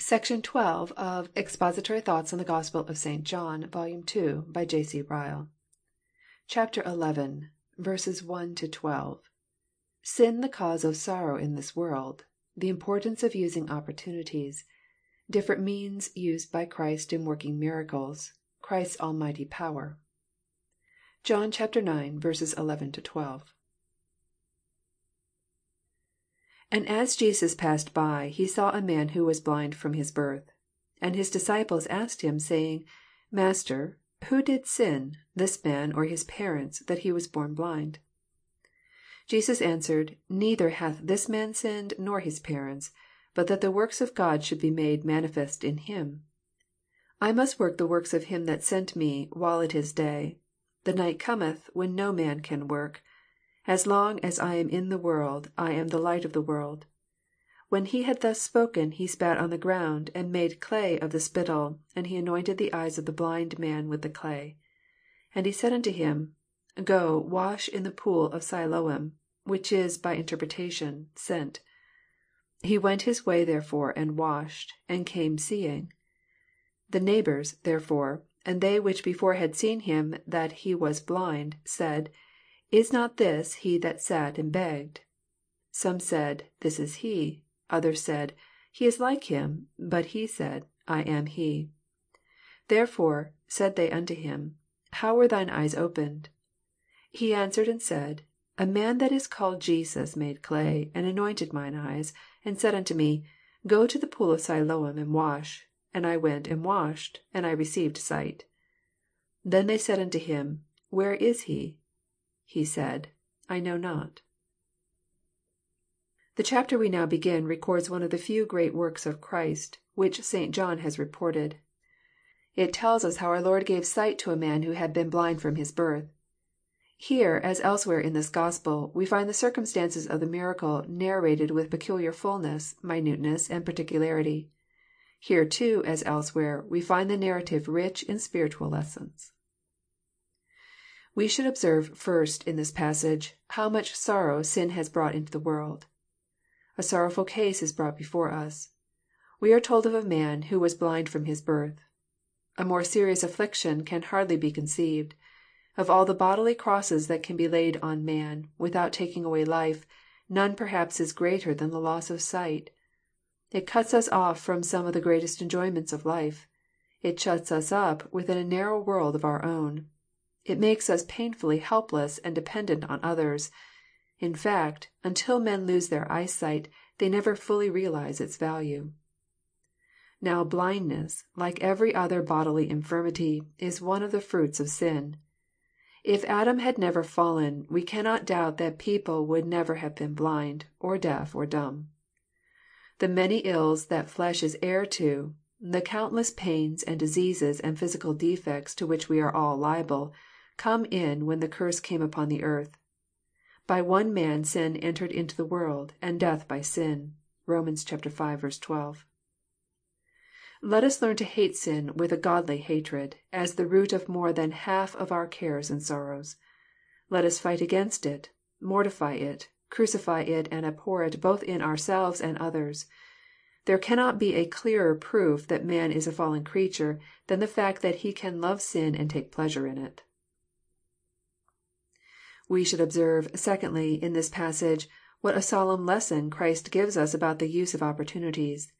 Section 12 of Expository Thoughts on the Gospel of St. John, Vol. 2, by J. C. Ryle. CHAPTER XI. 1 12. Sin the cause of sorrow in this world. The importance of using opportunities. Different means used by Christ in working miracles. Christ's almighty power. John ix. 11 12. And as Jesus passed by, he saw a man who was blind from his birth. And his disciples asked him, saying, Master, who did sin, this man or his parents, that he was born blind? 12 Jesus answered, Neither hath this man sinned, nor his parents: but that the works of God should be made manifest in him. 13 I must work the works of him that sent me, while it is day. The night cometh, when no man can work. As long as I am in the world, I am the light of the world. When he had thus spoken, he spat on the ground, and made clay of the spittle, and he anointed the eyes of the blind man with the clay. And he said unto him, Go, wash in the pool of Siloam, which is by interpretation, Sent. He went his way therefore, and washed, and came seeing. The neighbours, therefore, and they which before had seen him that he was blind, said, Is not this he that sat and begged? 18 Some said, This is he. Others said, He is like him. But he said, I am he. 19 Therefore said they unto him, How were thine eyes opened? 20 He answered and said, A man that is called Jesus made clay, and anointed mine eyes, and said unto me, Go to the pool of Siloam, and wash. And I went and washed, and I received sight. 21 Then said they unto him, Where is he? He said, I know not. The chapter we now begin records one of the few great works of Christ, which St. John has reported. It tells us how our Lord gave sight to a man who had been blind from his birth. Here, as elsewhere in this Gospel, we find the circumstances of the miracle narrated with peculiar fulness, minuteness, and particularity. Here, too, as elsewhere, we find the narrative rich in spiritual lessons. We should observe, first, in this passage, how much sorrow sin has brought into the world. A sorrowful case is brought before us. We are told of a man who was blind from his birth. A more serious affliction can hardly be conceived. Of all the bodily crosses that can be laid on man, without taking away life, none perhaps is greater than the loss of sight. It cuts us off from some of the greatest enjoyments of life. It shuts us up within a narrow world of our own. It makes us painfully helpless and dependent on others. In fact, until men lose their eyesight, they never fully realize its value. Now blindness, like every other bodily infirmity, is one of the fruits of sin. If Adam had never fallen, we cannot doubt that people would never have been blind, or deaf, or dumb. The many ills that flesh is heir to, the countless pains and diseases and physical defects to which we are all liable, come in when the curse came upon the earth. By one man sin entered into the world, and death by sin." (Rom. v. 12.) Let us learn to hate sin with a godly hatred, as the root of more than half of our cares and sorrows. Let us fight against it, mortify it, crucify it, and abhor it both in ourselves and others. There cannot be a clearer proof that man is a fallen creature than the fact that he can love sin and take pleasure in it. We should observe, secondly, in this passage, what a solemn lesson Christ gives us about the use of opportunities.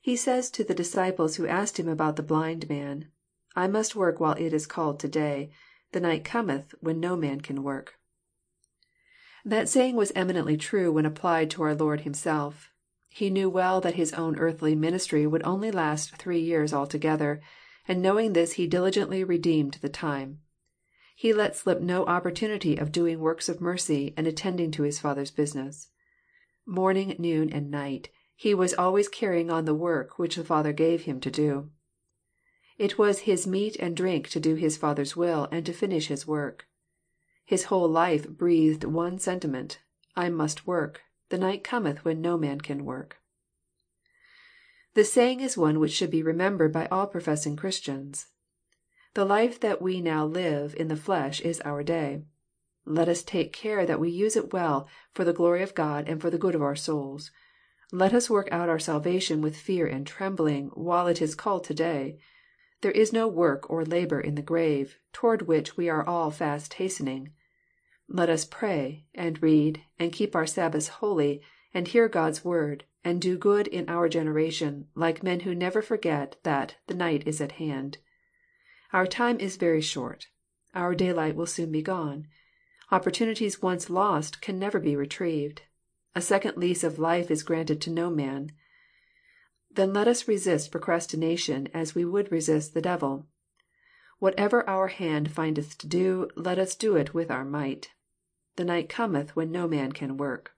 He says to the disciples who asked Him about the blind man, " I must work while it is called to day: the night cometh, when no man can work." That saying was eminently true when applied to our Lord Himself. He knew well that His own earthly ministry would only last three years altogether, and knowing this He diligently redeemed the time. He let slip no opportunity of doing works of mercy and attending to His Father's business. Morning, noon, and night. He was always carrying on the work which the Father gave Him to do. It was His meat and drink to do His Father's will and to finish His work. His whole life breathed one sentiment, " I must work: the night cometh when no man can work." The saying is one which should be remembered by all professing Christians. The life that we now live in the flesh is our day. Let us take care that we use it well, for the glory of God and for the good of our souls. Let us work out our salvation with fear and trembling, while it is called to day. There is no work or labour in the grave, toward which we are all fast hastening. Let us pray, and read, and keep our Sabbaths holy, and hear God's word, and do good in our generation, like men who never forget that the night is at hand." Our time is very short. Our daylight will soon be gone. Opportunities once lost can never be retrieved. A second lease of life is granted to no man. Then let us resist procrastination as we would resist the devil. Whatever our hand findeth to do, let us do it with our might. The night cometh when no man can work.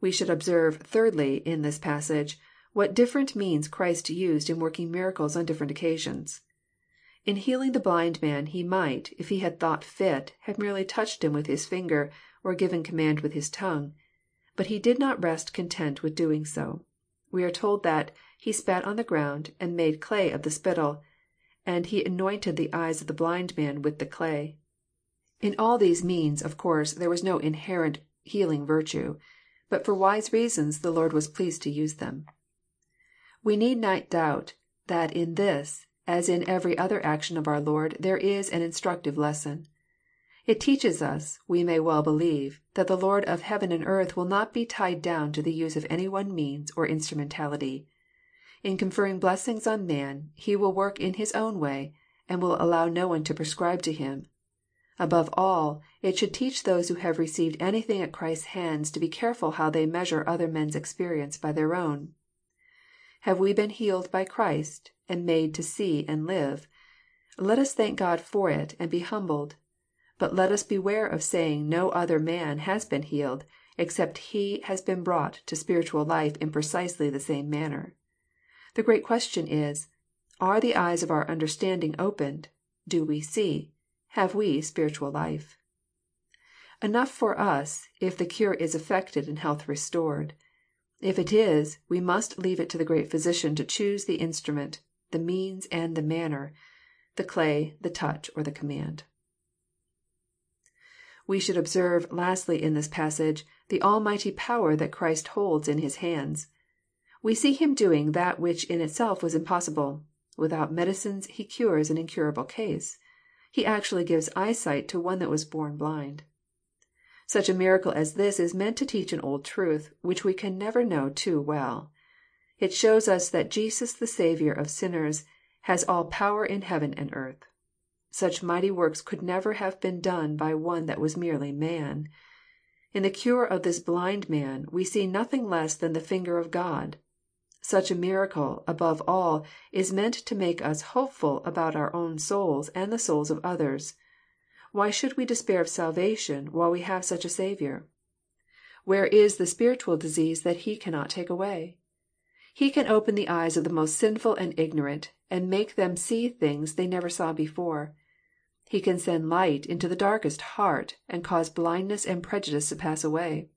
We should observe, thirdly, in this passage, what different means Christ used in working miracles on different occasions. In healing the blind man He might, if He had thought fit, have merely touched him with His finger, or given command with His tongue. But He did not rest content with doing so. We are told that He spat on the ground, and made clay of the spittle, and He anointed the eyes of the blind man with the clay. In all these means, of course, there was no inherent healing virtue. But for wise reasons the Lord was pleased to use them. We need not doubt that in this, as in every other action of our Lord, there is an instructive lesson. It teaches us, we may well believe, that the Lord of heaven and earth will not be tied down to the use of any one means or instrumentality. In conferring blessings on man, He will work in His own way, and will allow no one to prescribe to Him. Above all, it should teach those who have received anything at Christ's hands to be careful how they measure other men's experience by their own. Have we been healed by Christ, and made to see and live? Let us thank God for it, and be humbled. But let us beware of saying no other man has been healed, except he has been brought to spiritual life in precisely the same manner. The great question is, Are the eyes of our understanding opened? Do we see? Have we spiritual life? Enough for us, if the cure is effected and health restored. If it is, we must leave it to the great Physician to choose the instrument, the means, and the manner, the clay, the touch, or the command. We should observe, lastly, in this passage, the almighty power that Christ holds in His hands. We see Him doing that which in itself was impossible. Without medicines He cures an incurable case. He actually gives eyesight to one that was born blind. Such a miracle as this is meant to teach an old truth, which we can never know too well. It shows us that Jesus the Saviour of sinners has all power in heaven and earth. Such mighty works could never have been done by one that was merely man. In the cure of this blind man we see nothing less than the finger of God. Such a miracle, above all, is meant to make us hopeful about our own souls and the souls of others. Why should we despair of salvation while we have such a Saviour? Where is the spiritual disease that He cannot take away? He can open the eyes of the most sinful and ignorant, and make them see things they never saw before. He can send light into the darkest heart, and cause blindness and prejudice to pass away.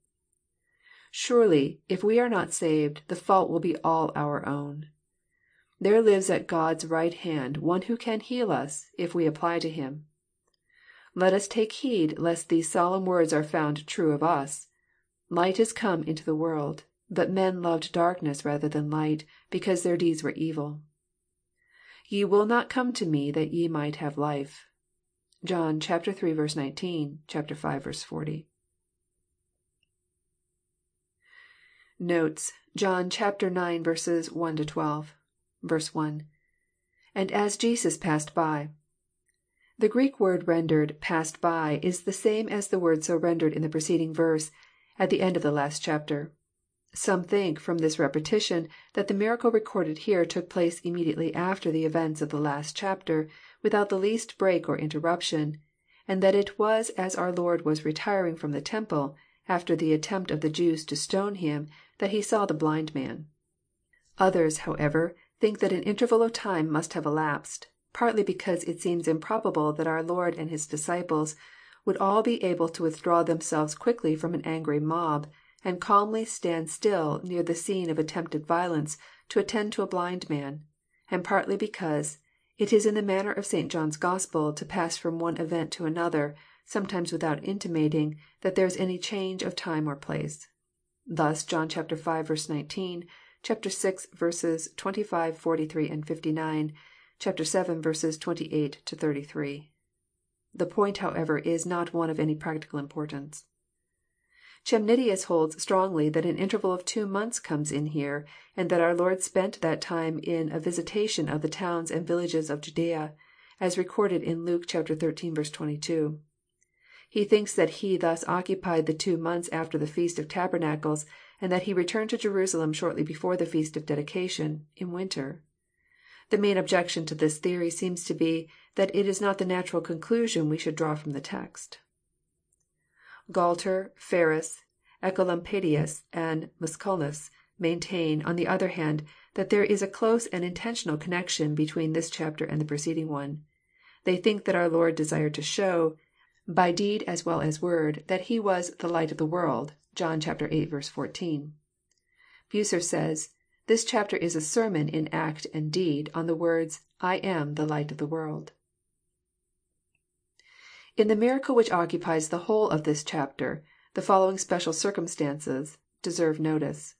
Surely, if we are not saved, the fault will be all our own. There lives at God's right hand One who can heal us, if we apply to Him. Let us take heed lest these solemn words are found true of us. Light is come into the world, but men loved darkness rather than light, because their deeds were evil. Ye will not come to me that ye might have life. John chapter 3 verse 19, chapter 5 verse 40. Notes. John chapter 9 verses 1 to 12. Verse 1. And as Jesus passed by. The Greek word rendered passed by is the same as the word so rendered in the preceding verse at the end of the last chapter. Some think from this repetition that the miracle recorded here took place immediately after the events of the last chapter, without the least break or interruption, and that it was as our Lord was retiring from the temple, after the attempt of the Jews to stone Him, that He saw the blind man. Others, however, think that an interval of time must have elapsed, partly because it seems improbable that our Lord and His disciples would all be able to withdraw themselves quickly from an angry mob, and calmly stand still near the scene of attempted violence to attend to a blind man, and partly because it is in the manner of St. John's Gospel to pass from one event to another, sometimes without intimating that there is any change of time or place. Thus John v. 19, ch. 6 25, 43, 59, ch. 7 28 33. The point, however, is not one of any practical importance. Chemnitius holds strongly that an interval of two months comes in here, and that our Lord spent that time in a visitation of the towns and villages of Judaea, as recorded in Luke xiii. 22. He thinks that He thus occupied the two months after the feast of tabernacles, and that He returned to Jerusalem shortly before the feast of dedication, in winter. The main objection to this theory seems to be that it is not the natural conclusion we should draw from the text. Gualter, Ferus, Ecolampadius, and Musculus maintain, on the other hand, that there is a close and intentional connection between this chapter and the preceding one. They think that our Lord desired to show, by deed as well as word, that He was the light of the world." (John viii. 14.) Bucer says, " This chapter is a sermon in act and deed on the words, * I am the light of the world.' In the miracle which occupies the whole of this chapter, the following special circumstances deserve notice.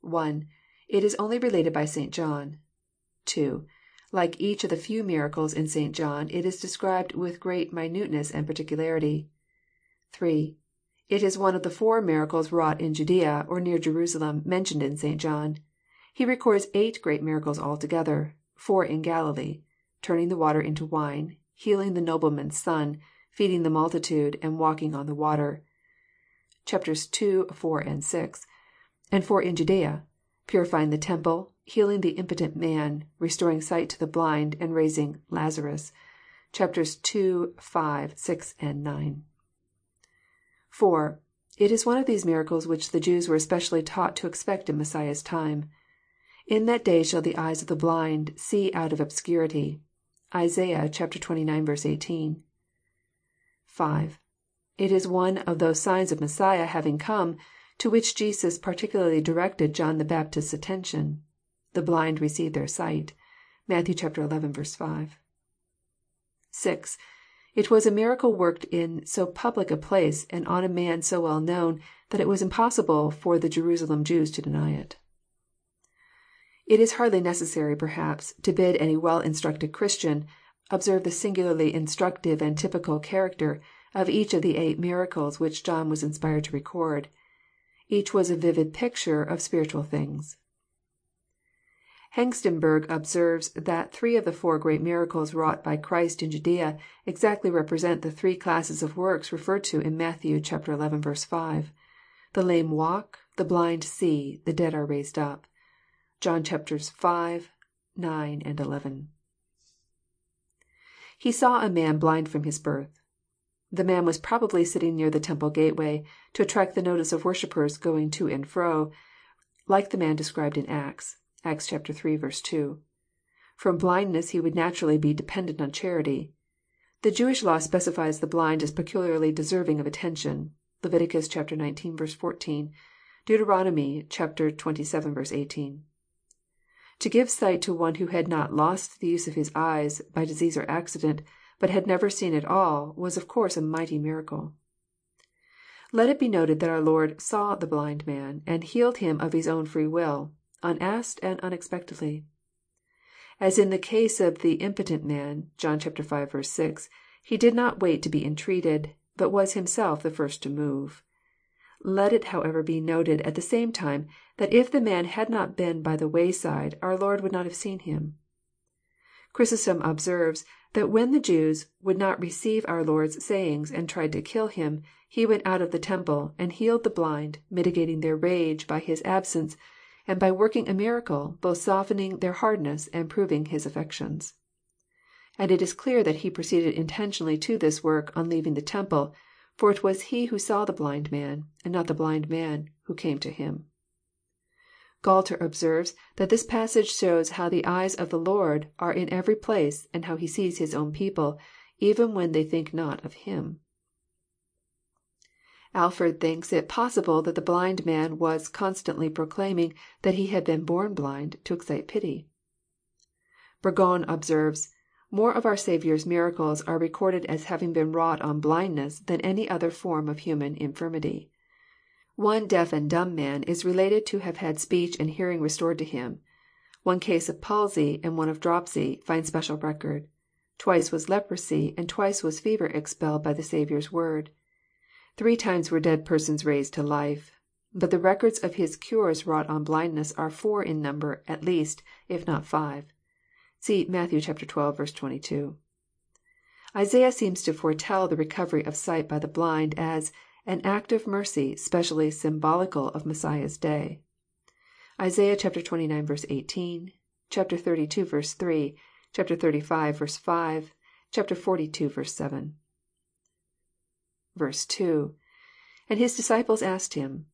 (1) It is only related by St. John. (2) Like each of the few miracles in St. John, it is described with great minuteness and particularity. (3) It is one of the four miracles wrought in Judaea, or near Jerusalem, mentioned in St. John. He records eight great miracles altogether, four in Galilee, — turning the water into wine, healing the nobleman's son, feeding the multitude, and walking on the water, (ii, 4, 6,) and four in Judaea, — purifying the temple, healing the impotent man, restoring sight to the blind, and raising Lazarus. (ii, 5, 6, 9.) (4) It is one of these miracles which the Jews were especially taught to expect in Messiah's time. " In that day shall the eyes of the blind see out of obscurity." (Isaiah xxix. 18.) (5) It is one of those signs of Messiah having come, to which Jesus particularly directed John the Baptist's attention. The blind receive their sight." (Matt. xi. 5.) (6) It was a miracle worked in so public a place, and on a man so well known, that it was impossible for the Jerusalem Jews to deny it. It is hardly necessary, perhaps, to bid any well instructed Christian observe the singularly instructive and typical character of each of the eight miracles which John was inspired to record. Each was a vivid picture of spiritual things. Hengstenberg observes that three of the four great miracles wrought by Christ in Judaea exactly represent the three classes of works referred to in Matt. xi. 5. The lame walk, the blind see, the dead are raised up. (John v., ix, 11.) He saw a man blind from his birth. The man was probably sitting near the temple gateway, to attract the notice of worshippers going to and fro, like the man described in Acts. (Acts iii. 2.) From blindness he would naturally be dependent on charity. The Jewish law specifies the blind as peculiarly deserving of attention. (Lev. xix. 14; Deut. xxvii. 18.) To give sight to one who had not lost the use of his eyes, by disease or accident, but had never seen at all, was of course a mighty miracle. Let it be noted that our Lord saw the blind man, and healed him of His own free will, unasked and unexpectedly. As in the case of the impotent man, (John v. 6,) He did not wait to be entreated, but was Himself the first to move. Let it however be noted at the same time, that if the man had not been by the wayside, our Lord would not have seen him. Chrysostom observes that when the Jews would not receive our Lord's sayings and tried to kill Him, He went out of the temple, and healed the blind, mitigating their rage by His absence, and by working a miracle, both softening their hardness and proving His affections. And it is clear that He proceeded intentionally to this work on leaving the temple, for it was He who saw the blind man, and not the blind man who came to Him. Gualter observes that this passage shows how the eyes of the Lord are in every place, and how He sees His own people, even when they think not of Him. Alford thinks it possible that the blind man was constantly proclaiming that he had been born blind, to excite pity. Burgon observes, " More of our Saviour's miracles are recorded as having been wrought on blindness than any other form of human infirmity." One deaf and dumb man is related to have had speech and hearing restored to him. One case of palsy and one of dropsy find special record. Twice was leprosy, and twice was fever expelled by the Saviour's word. Three times were dead persons raised to life. But the records of His cures wrought on blindness are four in number, at least, if not five. (See Matt. xii. 22.) Isaiah seems to foretell the recovery of sight by the blind as an act of mercy specially symbolical of Messiah's day. (Isa. xxix. 18; xxxii. 3; xxxv. 5; xlii. 7.) 2. — lAnd his disciples asked him.']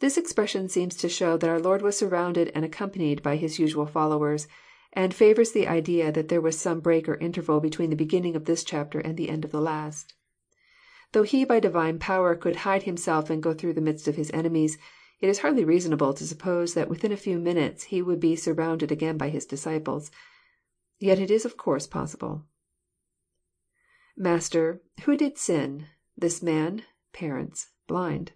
This expression seems to show that our Lord was surrounded and accompanied by His usual followers, and favours the idea that there was some break or interval between the beginning of this chapter and the end of the last. Though He by Divine power could hide Himself and go through the midst of His enemies, it is hardly reasonable to suppose that within a few minutes He would be surrounded again by His disciples. Yet it is of course possible. [Master, who did sin, this man, parents, blind?]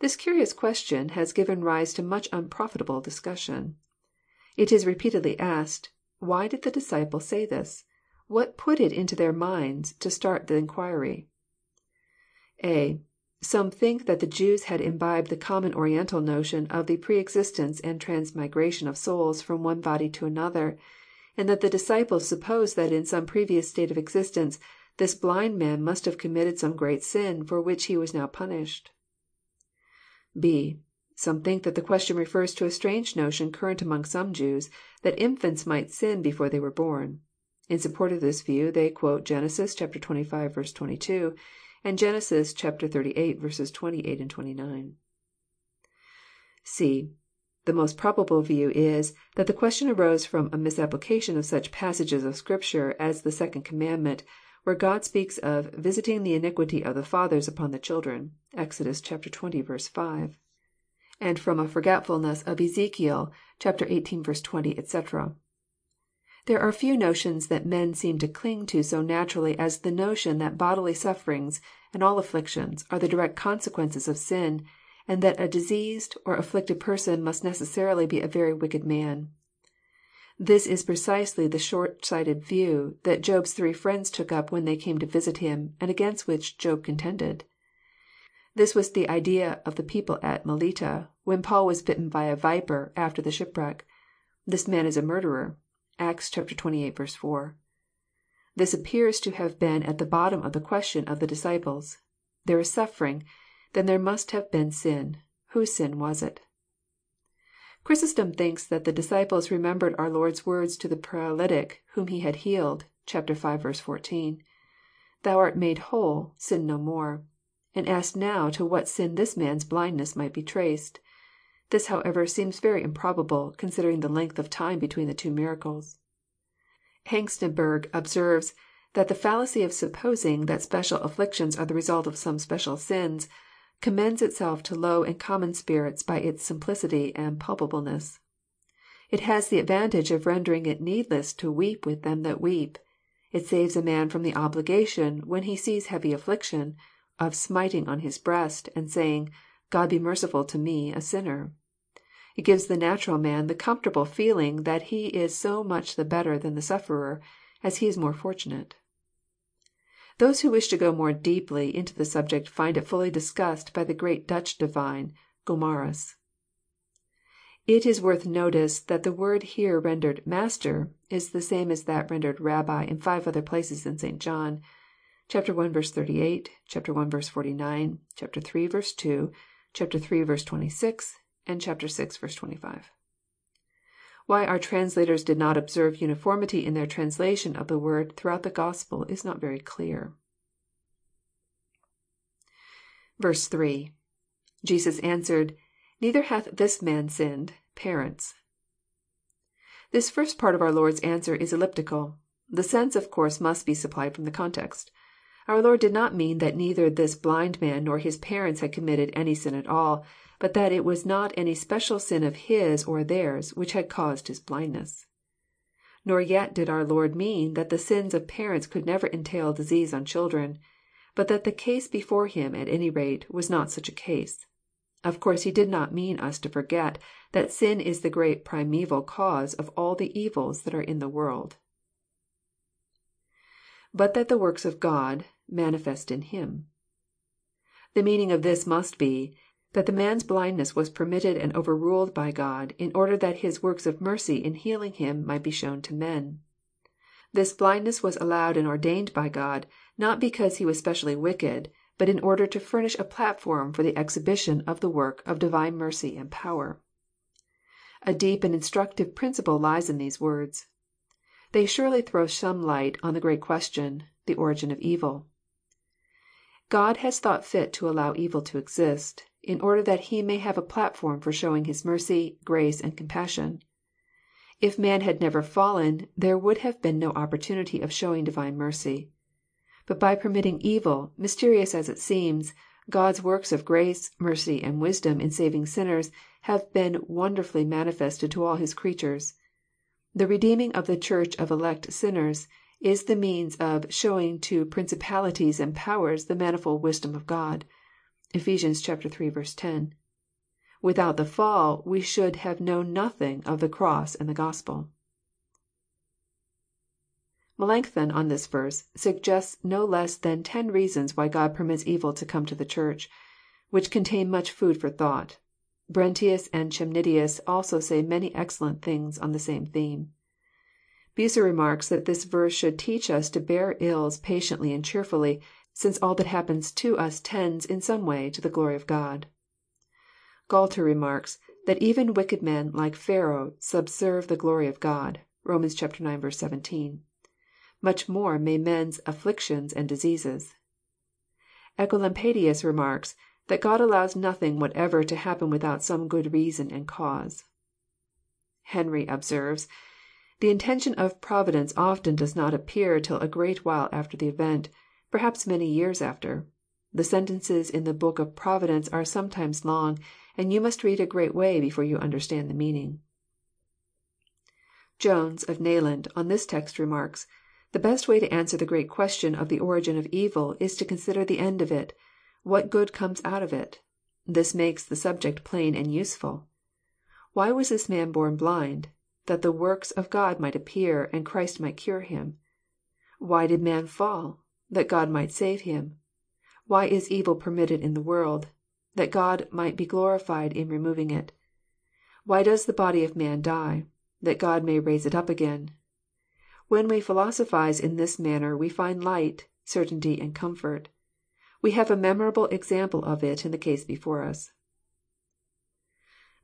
This curious question has given rise to much unprofitable discussion. It is repeatedly asked, Why did the disciples say this? What put it into their minds to start the inquiry? (a) Some think that the Jews had imbibed the common Oriental notion of the pre existence and transmigration of souls from one body to another, and that the disciples supposed that in some previous state of existence this blind man must have committed some great sin for which he was now punished. (b) Some think that the question refers to a strange notion current among some Jews, that infants might sin before they were born. In support of this view they quote Genesis xxv. 22, and Genesis xxxviii. 28, 29. (c) The most probable view is, that the question arose from a misapplication of such passages of Scripture as the second commandment, where God speaks of " visiting the iniquity of the fathers upon the children." (Exod. xx. 5.) And from a forgetfulness of Ezekiel xviii. 20, etc. There are few notions that men seem to cling to so naturally as the notion that bodily sufferings and all afflictions are the direct consequences of sin, and that a diseased or afflicted person must necessarily be a very wicked man. This is precisely the short sighted view that Job's three friends took up when they came to visit him, and against which Job contended. This was the idea of the people at Melita, when Paul was bitten by a viper after the shipwreck. This man is a murderer." (Acts xxviii. 4.) This appears to have been at the bottom of the question of the disciples. There is suffering. Then there must have been sin. Whose sin was it? Chrysostom thinks that the disciples remembered our Lord's words to the paralytic whom He had healed, (v. 14,) Thou art made whole: sin no more," and asked now to what sin this man's blindness might be traced. This, however, seems very improbable, considering the length of time between the two miracles. Hengstenberg observes that the fallacy of supposing that special afflictions are the result of some special sins, commends itself to low and common spirits by its simplicity and palpableness. It has the advantage of rendering it needless to weep with them that weep. It saves a man from the obligation, when he sees heavy affliction, of smiting on his breast, and saying, God be merciful to me a sinner." It gives the natural man the comfortable feeling that he is so much the better than the sufferer, as he is more fortunate. Those who wish to go more deeply into the subject find it fully discussed by the great Dutch divine, Gomarus. It is worth notice that the word here rendered " Master " is the same as that rendered Rabbi in five other places in St. John. (I. 38; i. 49; iii. 2; iii. 26; and vi. 25.) Why our translators did not observe uniformity in their translation of the word throughout the Gospel is not very clear. 3. — [Jesus answered, Neither hath this man sinned, parents.] This first part of our Lord's answer is elliptical. The sense of course must be supplied from the context. Our Lord did not mean that neither this blind man nor his parents had committed any sin at all, but that it was not any special sin of his or theirs which had caused his blindness. Nor yet did our Lord mean that the sins of parents could never entail disease on children, but that the case before Him, at any rate, was not such a case. Of course He did not mean us to forget that sin is the great primeval cause of all the evils that are in the world. {But that the works of God... manifest in him.] The meaning of this must be, that the man's blindness was permitted and overruled by God, in order that His works of mercy in healing him might be shown to men. This blindness was allowed and ordained by God, not because he was specially wicked, but in order to furnish a platform for the exhibition of the work of Divine mercy and power. A deep and instructive principle lies in these words. They surely throw some light on the great question, the origin of evil. God has thought fit to allow evil to exist, in order that He may have a platform for showing His mercy, grace, and compassion. If man had never fallen, there would have been no opportunity of showing Divine mercy. But by permitting evil, mysterious as it seems, God's works of grace, mercy, and wisdom in saving sinners have been wonderfully manifested to all His creatures. The redeeming of the Church of elect sinners is the means of showing to principalities and powers the manifold wisdom of God." (Ephes. iii. 10.) Without the fall we should have known nothing of the cross and the Gospel. Melancthon, on this verse, suggests no less than ten reasons why God permits evil to come to the Church, which contain much food for thought. Brentius and Chemnitius also say many excellent things on the same theme. Bucer remarks that this verse should teach us to bear ills patiently and cheerfully, since all that happens to us tends, in some way, to the glory of God. Gualter remarks that even wicked men like Pharaoh subserve the glory of God. (Rom. ix. 17.) Much more may men's afflictions and diseases. Ecolampadius remarks that God allows nothing whatever to happen without some good reason and cause. Henry observes, The intention of Providence often does not appear till a great while after the event, perhaps many years after. The sentences in the book of Providence are sometimes long, and you must read a great way before you understand the meaning." Jones, of Nayland, on this text remarks, The best way to answer the great question of the origin of evil is to consider the end of it, what good comes out of it. This makes the subject plain and useful. Why was this man born blind? That the works of God might appear, and Christ might cure him. Why did man fall? That God might save him. Why is evil permitted in the world? that God might be glorified in removing it. Why does the body of man die? That God may raise it up again. When we philosophize in this manner we find light, certainty, and comfort. We have a memorable example of it in the case before us.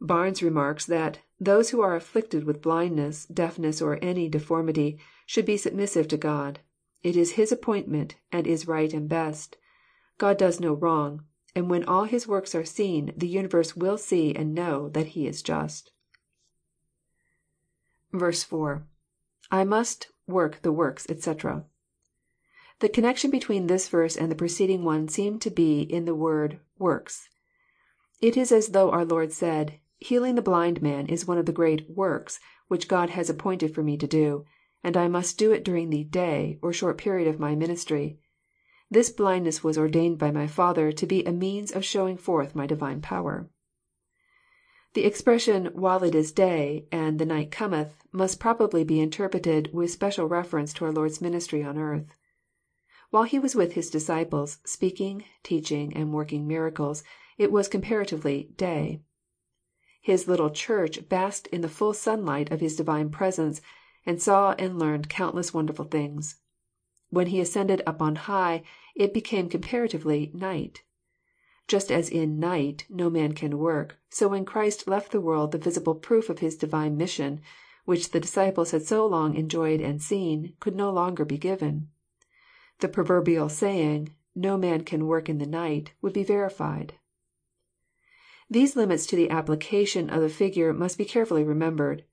Barnes remarks that those who are afflicted with blindness, deafness, or any deformity, should be submissive to God. It is His appointment, and is right and best. God does no wrong and when all His works are seen, the universe will see and know that He is just. 4. — [I must work the works, etc.'] The connection between this verse and the preceding one seems to be in the word " works." It is as though our Lord said, " Healing the blind man is one of the great works which God has appointed for Me to do, and I must do it during the day, or short period of My ministry. This blindness was ordained by my Father to be a means of showing forth my Divine power." The expression, " while it is day," and the night cometh," must probably be interpreted with special reference to our Lord's ministry on earth. While He was with His disciples, speaking, teaching, and working miracles, it was comparatively day." His little Church basked in the full sunlight of His Divine presence, and saw and learned countless wonderful things. When He ascended up on high, it became comparatively night. Just as in night no man can work, so when Christ left the world the visible proof of His Divine mission, which the disciples had so long enjoyed and seen, could no longer be given. The proverbial saying, " No man can work in the night," would be verified. These limits to the application of the figure must be carefully remembered.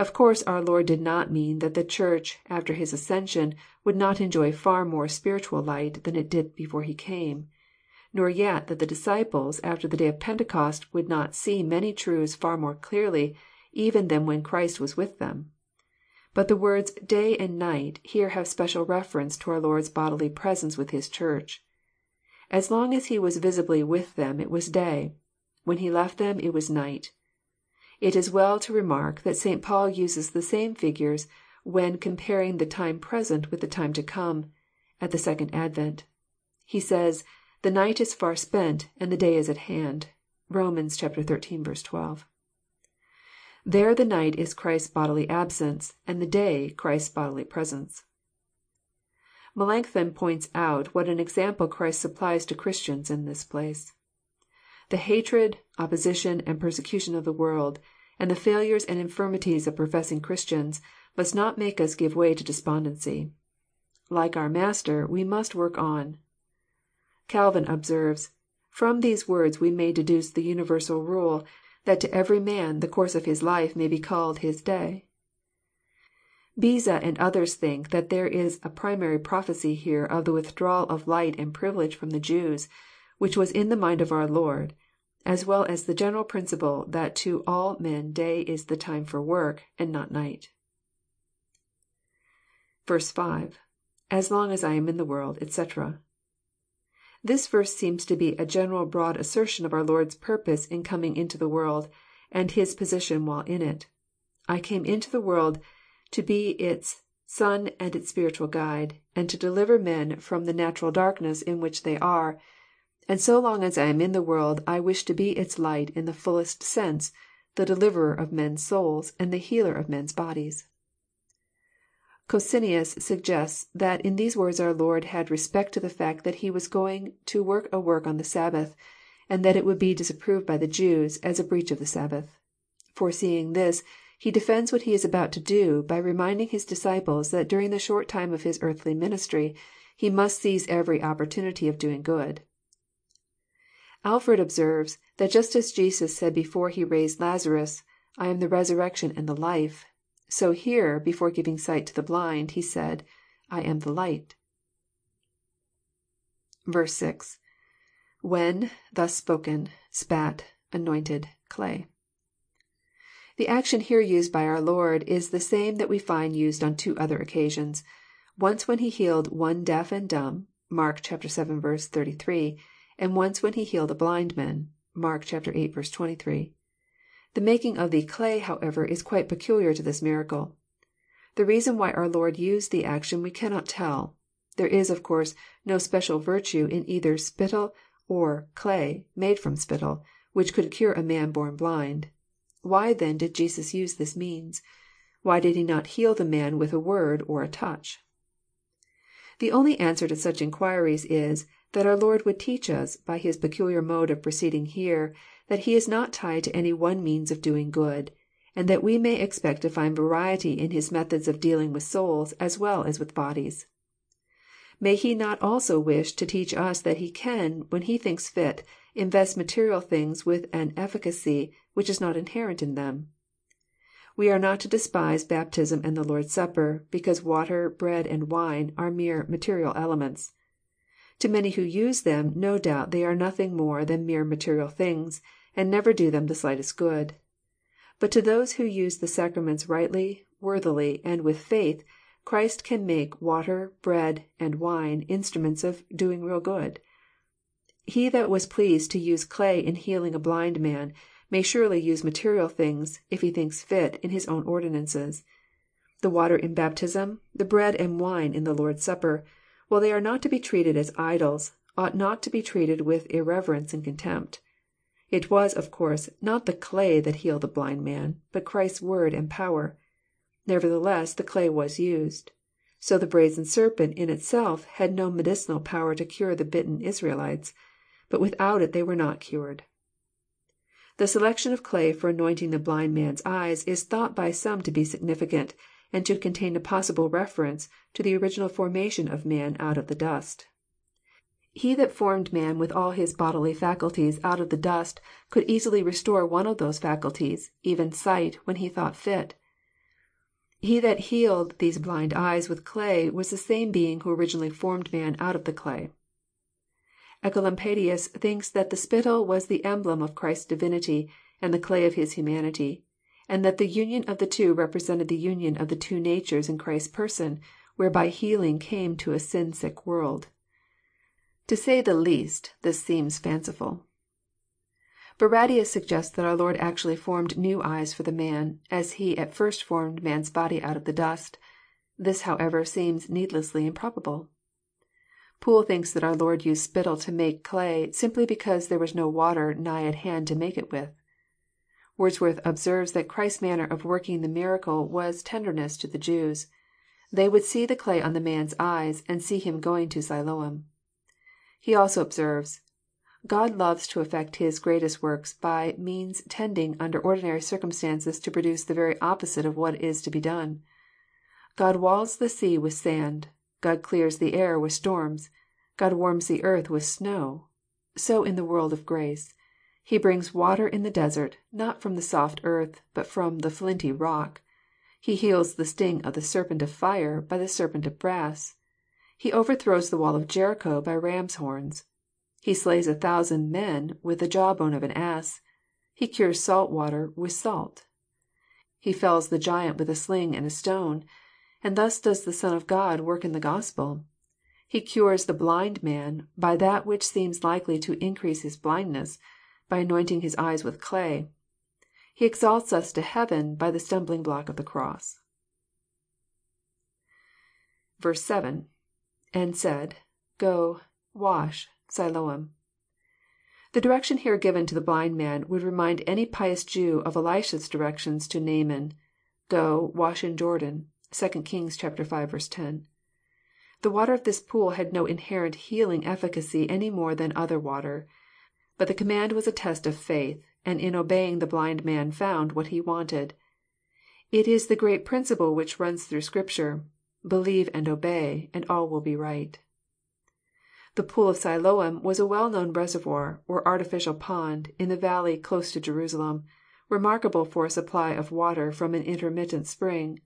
Of course our Lord did not mean that the Church, after His ascension, would not enjoy far more spiritual light than it did before He came; nor yet that the disciples, after the day of Pentecost, would not see many truths far more clearly even than when Christ was with them. But the words day and night here have special reference to our Lord's bodily presence with His Church. As long as He was visibly with them it was day. When He left them it was night. It is well to remark that St. Paul uses the same figures when comparing the time present with the time to come, at the second advent. He says, " The night is far spent, and the day is at hand." (Rom. xiii. 12.) There the night is Christ's bodily absence, and the day Christ's bodily presence. Melancthon points out what an example Christ supplies to Christians in this place. The hatred, opposition, and persecution of the world, and the failures and infirmities of professing Christians, must not make us give way to despondency. Like our Master, we must work on. Calvin observes, " From these words we may deduce the universal rule, that to every man the course of his life may be called his day." Beza and others think that there is a primary prophecy here of the withdrawal of light and privilege from the Jews, which was in the mind of our Lord, as well as the general principle that to all men day is the time for work, and not night. 5. — [As long as I am in the world, etc.'] This verse seems to be a general broad assertion of our Lord's purpose in coming into the world, and His position while in it. " I came into the world to be its sun and its spiritual guide, and to deliver men from the natural darkness in which they are; and so long as I am in the world I wish to be its light in the fullest sense, the deliverer of men's souls, and the healer of men's bodies." Socinus suggests that in these words our Lord had respect to the fact that He was going to work a work on the Sabbath, and that it would be disapproved by the Jews, as a breach of the Sabbath. Foreseeing this. He defends what He is about to do, by reminding His disciples that during the short time of His earthly ministry He must seize every opportunity of doing good. Alford observes, that just as Jesus said before He raised Lazarus, *' I am the resurrection and the life," so here, before giving sight to the blind, He said, " I am the light." 6. — [When...thus spoken...spat...anointed...clay.'] The action here used by our Lord is the same that we find used on two other occasions, once when He healed one deaf and dumb, (Mark vii. 33,) and once when He healed a blind man. (Mark viii. 23.) The making of the *' clay," however, is quite peculiar to this miracle. The reason why our Lord used the action we cannot tell. There is, of course, no special virtue in either spittle or clay, made from spittle, which could cure a man born blind. Why then did Jesus use this means? Why did He not heal the man with a word or a touch? The only answer to such inquiries is, that our Lord would teach us, by His peculiar mode of proceeding here, that He is not tied to any one means of doing good, and that we may expect to find variety in His methods of dealing with souls as well as with bodies. May He not also wish to teach us that He can, when He thinks fit, invest material things with an efficacy which is not inherent in them? We are not to despise baptism and the Lord's Supper, because water, bread, and wine are mere material elements. To many who use them no doubt they are nothing more than mere material things, and never do them the slightest good. But to those who use the sacraments rightly, worthily, and with faith, Christ can make water, bread, and wine instruments of doing real good. He that was pleased to use clay in healing a blind man, may surely use material things, if He thinks fit, in His own ordinances. The water in baptism, the bread and wine in the Lord's Supper, while they are not to be treated as idols, ought not to be treated with irreverence and contempt. It was, of course, not the clay that healed the blind man, but Christ's word and power. Nevertheless the clay was used. So the brazen serpent in itself had no medicinal power to cure the bitten Israelites. But without it they were not cured. The selection of clay for anointing the blind man's eyes is thought by some to be significant, and to contain a possible reference to the original formation of man out of the dust. He that formed man with all his bodily faculties out of the dust could easily restore one of those faculties, even sight, when He thought fit. He that healed these blind eyes with clay was the same being who originally formed man out of the clay. Ecolampadius thinks that the spittle was the emblem of Christ's divinity, and the clay of His humanity, and that the union of the two represented the union of the two natures in Christ's person, whereby healing came to a sin sick world. To say the least, this seems fanciful. Barradius suggests that our Lord actually formed new eyes for the man, as He at first formed man's body out of the dust. This, however, seems needlessly improbable. Poole thinks that our Lord used spittle to make clay, simply because there was no water nigh at hand to make it with. Wordsworth observes that Christ's manner of working the miracle was tenderness to the Jews. They would see the clay on the man's eyes, and see him going to Siloam. He also observes, God loves to effect His greatest works by means tending under ordinary circumstances to produce the very opposite of what is to be done. God walls the sea with sand. God clears the air with storms. God warms the earth with snow. So in the world of grace. He brings water in the desert, not from the soft earth, but from the flinty rock. He heals the sting of the serpent of fire by the serpent of brass. He overthrows the wall of Jericho by ram's horns. He slays a thousand men with the jawbone of an ass. He cures salt water with salt. He fells the giant with a sling and a stone. And thus does the Son of God work in the Gospel. He cures the blind man by that which seems likely to increase his blindness, by anointing his eyes with clay. He exalts us to heaven by the stumbling block of the cross. 7. — [And said, Go, wash, Siloam.] The direction here given to the blind man would remind any pious Jew of Elisha's directions to Naaman, " Go, wash in Jordan." (2 Kings v. 10.) The water of this pool had no inherent healing efficacy any more than other water. But the command was a test of faith, and in obeying the blind man found what he wanted. It is the great principle which runs through Scripture, — believe and obey, and all will be right." The pool of Siloam was a well known reservoir, or artificial pond, in the valley close to Jerusalem, remarkable for a supply of water from an intermittent spring.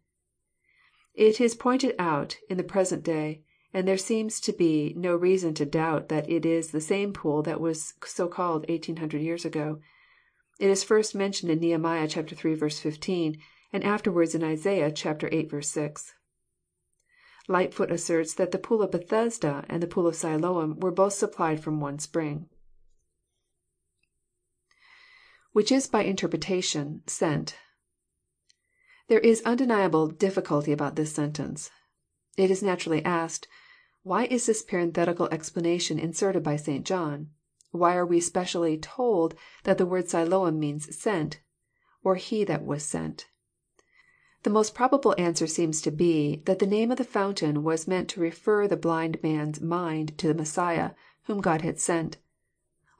It is pointed out in the present day, and there seems to be no reason to doubt that it is the same pool that was so called eighteen hundred years ago. It is first mentioned in Nehemiah iii. 15, and afterwards in Isaiah viii. 6. Lightfoot asserts that the pool of Bethesda and the pool of Siloam were both supplied from one spring. [Which is by interpretation... sent.] There is undeniable difficulty about this sentence. It is naturally asked, Why is this parenthetical explanation inserted by St. John? Why are we specially told that the word Siloam means sent, or he that was sent? The most probable answer seems to be, that the name of the fountain was meant to refer the blind man's mind to the Messiah, whom God had sent.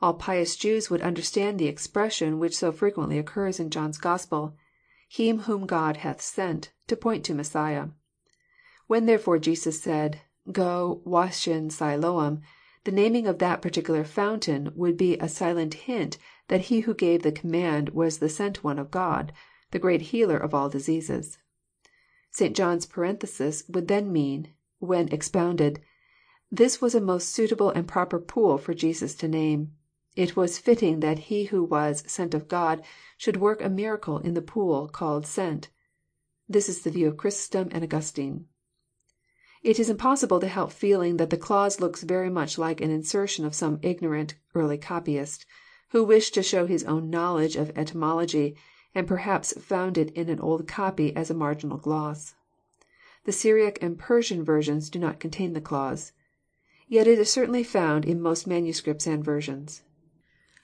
All pious Jews would understand the expression which so frequently occurs in John's Gospel, Him whom God hath sent," to point to Messiah. When therefore Jesus said, Go, wash in Siloam," the naming of that particular fountain would be a silent hint that He who gave the command was the sent One of God, the great healer of all diseases. St. John's parenthesis would then mean, when expounded, This was a most suitable and proper pool for Jesus to name. It was fitting that He who was sent of God should work a miracle in the pool called sent." This is the view of Chrysostom and Augustine. It is impossible to help feeling that the clause looks very much like an insertion of some ignorant early copyist, who wished to show his own knowledge of etymology, and perhaps found it in an old copy as a marginal gloss. The Syriac and Persian versions do not contain the clause. Yet it is certainly found in most manuscripts and versions.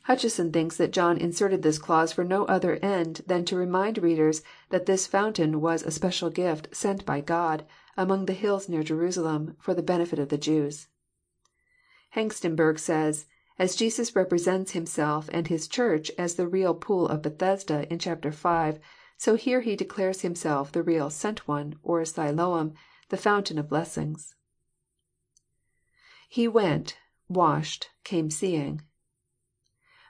Hutcheson thinks that John inserted this clause for no other end than to remind readers that this fountain was a special gift sent by God, among the hills near Jerusalem, for the benefit of the Jews. Hengstenberg says, as Jesus represents Himself and His Church as the real pool of Bethesda in chapter 5, so here He declares Himself the real Sent One, or Siloam, the fountain of blessings. [He went, washed, came seeing.]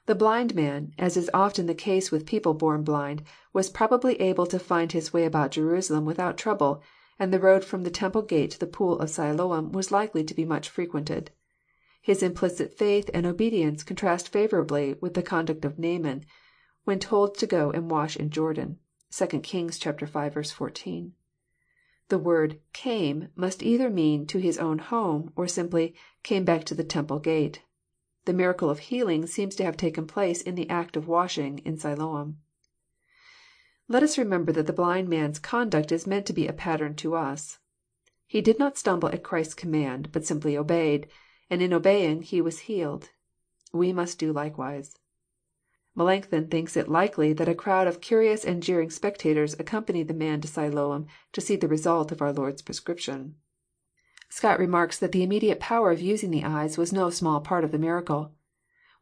The blind man, as is often the case with people born blind, was probably able to find his way about Jerusalem without trouble, and the road from the temple gate to the pool of Siloam was likely to be much frequented. His implicit faith and obedience contrast favourably with the conduct of Naaman, when told to go and wash in Jordan. (2 Kings v. 14.) The word " came " must either mean to his own home, or simply " came back to the temple gate." The miracle of healing seems to have taken place in the act of washing in Siloam. Let us remember that the blind man's conduct is meant to be a pattern to us. He did not stumble at Christ's command, but simply obeyed, and in obeying he was healed. We must do likewise. Melancthon thinks it likely that a crowd of curious and jeering spectators accompanied the man to Siloam to see the result of our Lord's prescription. Scott remarks that the immediate power of using the eyes was no small part of the miracle.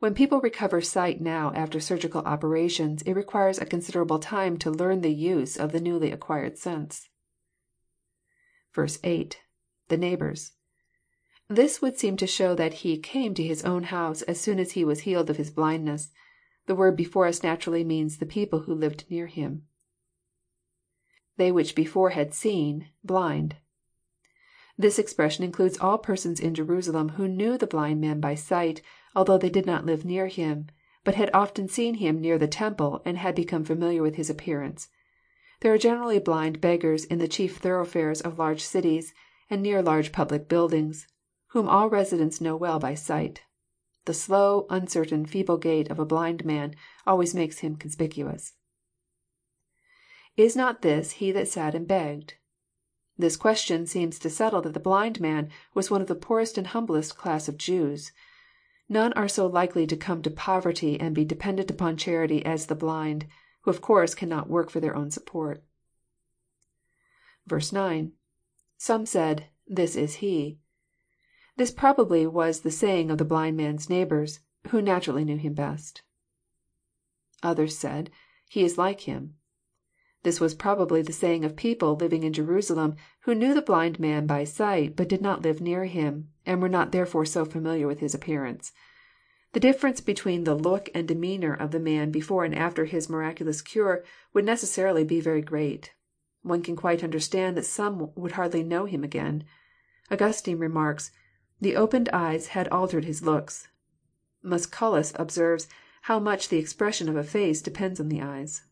When people recover sight now after surgical operations it requires a considerable time to learn the use of the newly acquired sense. 8. — [The neighbours.] This would seem to show that he came to his own house as soon as he was healed of his blindness. The word before us naturally means the people who lived near him. [They which before had seen... blind.] This expression includes all persons in Jerusalem who knew the blind man by sight, although they did not live near him, but had often seen him near the temple, and had become familiar with his appearance. There are generally blind beggars in the chief thoroughfares of large cities, and near large public buildings, whom all residents know well by sight. The slow, uncertain, feeble gait of a blind man always makes him conspicuous. [Is not this he that sat and begged?] This question seems to settle that the blind man was one of the poorest and humblest class of Jews. None are so likely to come to poverty and be dependent upon charity as the blind, who of course cannot work for their own support. 9. — [Some said. This is he.] This probably was the saying of the blind man's neighbours, who naturally knew him best. [Others said. He is like him.] This was probably the saying of people living in Jerusalem, who knew the blind man by sight, but did not live near him, and were not therefore so familiar with his appearance. The difference between the look and demeanour of the man before and after his miraculous cure would necessarily be very great. One can quite understand that some would hardly know him again. Augustine remarks, The opened eyes had altered his looks." Musculus observes how much the expression of a face depends on the eyes.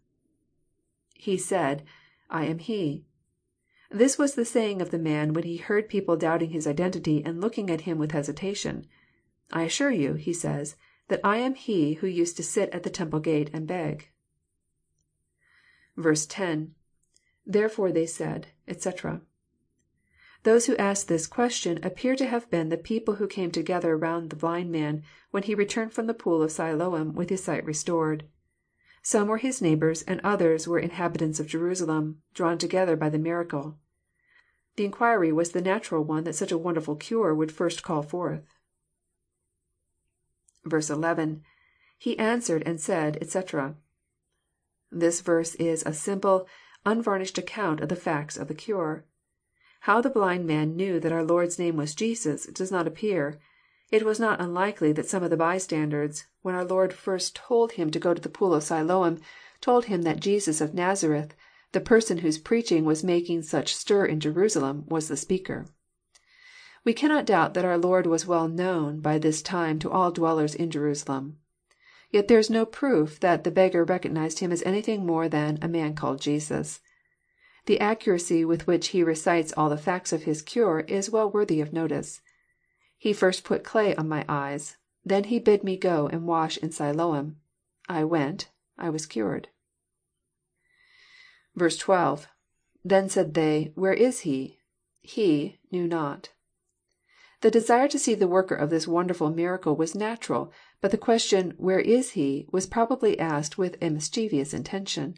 [He said, I am he.] This was the saying of the man when he heard people doubting his identity and looking at him with hesitation. " I assure you," he says, " that I am he who used to sit at the temple gate and beg." 10. — [Therefore they said, etc.'] Those who asked this question appear to have been the people who came together round the blind man when he returned from the pool of Siloam with his sight restored. Some were his neighbours, and others were inhabitants of Jerusalem, drawn together by the miracle. The inquiry was the natural one that such a wonderful cure would first call forth. 11. — [He answered and said, etc.'] This verse is a simple, unvarnished account of the facts of the cure. How the blind man knew that our Lord's name was Jesus does not appear. It was not unlikely that some of the bystanders, when our Lord first told him to go to the pool of Siloam, told him that Jesus of Nazareth, the person whose preaching was making such stir in Jerusalem, was the speaker. We cannot doubt that our Lord was well known by this time to all dwellers in Jerusalem. Yet there is no proof that the beggar recognized Him as anything more than '* a man called Jesus." The accuracy with which he recites all the facts of his cure is well worthy of notice. He first put clay on my eyes. Then he bid me go and wash in Siloam. I went. I was cured. 12. — [Then said they. Where is he? He... knew not.] The desire to see the worker of this wonderful miracle was natural, but the question, Where is he?" was probably asked with a mischievous intention.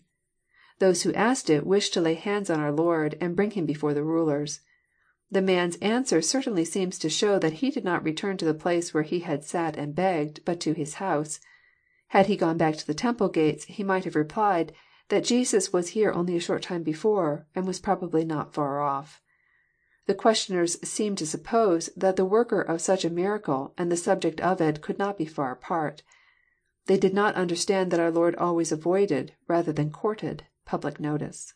Those who asked it wished to lay hands on our Lord, and bring Him before the rulers. The man's answer certainly seems to show that he did not return to the place where he had sat and begged, but to his house. Had he gone back to the temple gates, he might have replied that Jesus was here only a short time before, and was probably not far off. The questioners seemed to suppose that the worker of such a miracle and the subject of it could not be far apart. They did not understand that our Lord always avoided, rather than courted, public notice.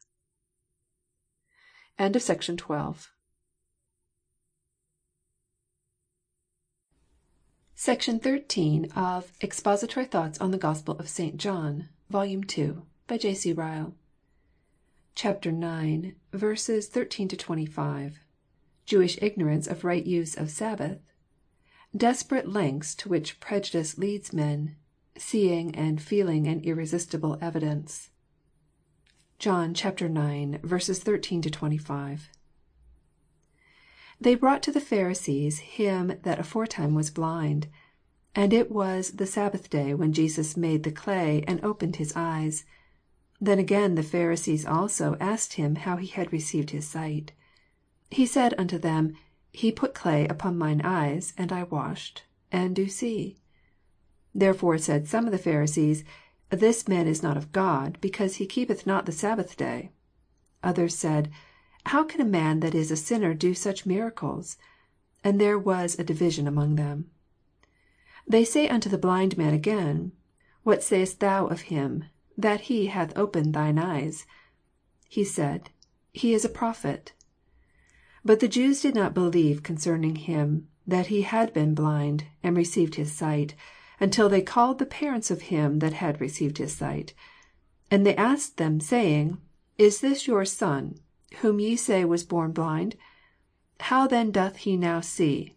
End of section 12. Section 13 of Expository Thoughts on the Gospel of St. John, Volume 2, by J. C. Ryle. chapter 9, verses 13 to 25. Jewish ignorance of right use of Sabbath. Desperate lengths to which prejudice leads men. Seeing and feeling an irresistible evidence. John chapter 9, verses 13 to 25. They brought to the Pharisees him that aforetime was blind. And it was the Sabbath day when Jesus made the clay, and opened his eyes. Then again the Pharisees also asked him how he had received his sight. He said unto them, He put clay upon mine eyes, and I washed, and do see. Therefore said some of the Pharisees, This man is not of God, because he keepeth not the Sabbath day. Others said, How can a man that is a sinner do such miracles? And there was a division among them. They say unto the blind man again, What sayest thou of him? that he hath opened thine eyes. He said, He is a prophet. But the Jews did not believe concerning him that he had been blind, and received his sight, until they called the parents of him that had received his sight. And they asked them, saying, Is this your son, whom ye say was born blind? How then doth he now see?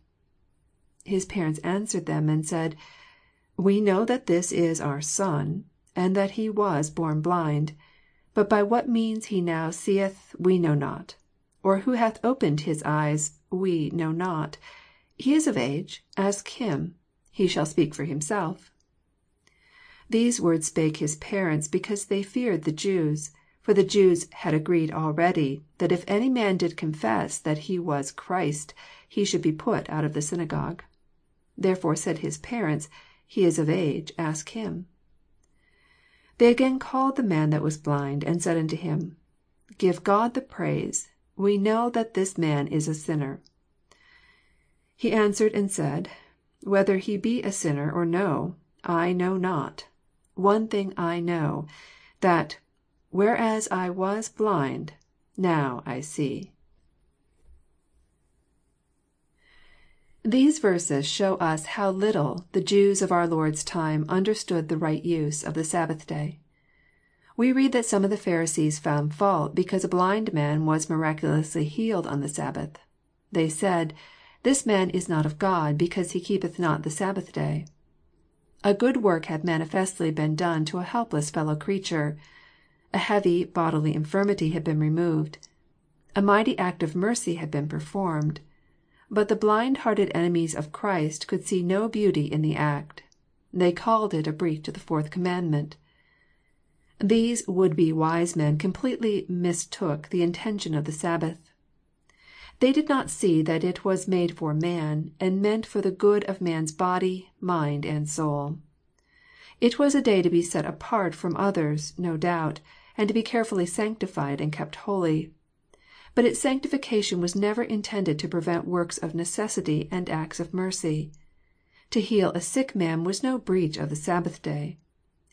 His parents answered them and said, We know that this is our son, and that he was born blind. But by what means he now seeth, we know not. Or who hath opened his eyes, we know not. He is of age, ask him. He shall speak for himself. These words spake his parents, because they feared the Jews. For the Jews had agreed already, that if any man did confess that he was Christ, he should be put out of the synagogue. Therefore said his parents, He is of age, ask him. They again called the man that was blind, and said unto him, Give God the praise: we know that this man is a sinner. He answered and said, Whether he be a sinner or no, I know not. One thing I know, that, whereas I was blind, now I see. These verses show us how little the Jews of our Lord's time understood the right use of the Sabbath day. We read that some of the Pharisees found fault because a blind man was miraculously healed on the Sabbath. They said, This man is not of God, because he keepeth not the Sabbath day. A good work had manifestly been done to a helpless fellow creature. A heavy bodily infirmity had been removed. A mighty act of mercy had been performed. But the blind hearted enemies of Christ could see no beauty in the act. They called it a breach of the fourth commandment. These would be wise men completely mistook the intention of the Sabbath. They did not see that it was made for man, and meant for the good of man's body, mind, and soul. It was a day to be set apart from others, no doubt, and to be carefully sanctified and kept holy. But its sanctification was never intended to prevent works of necessity and acts of mercy. To heal a sick man was no breach of the Sabbath day.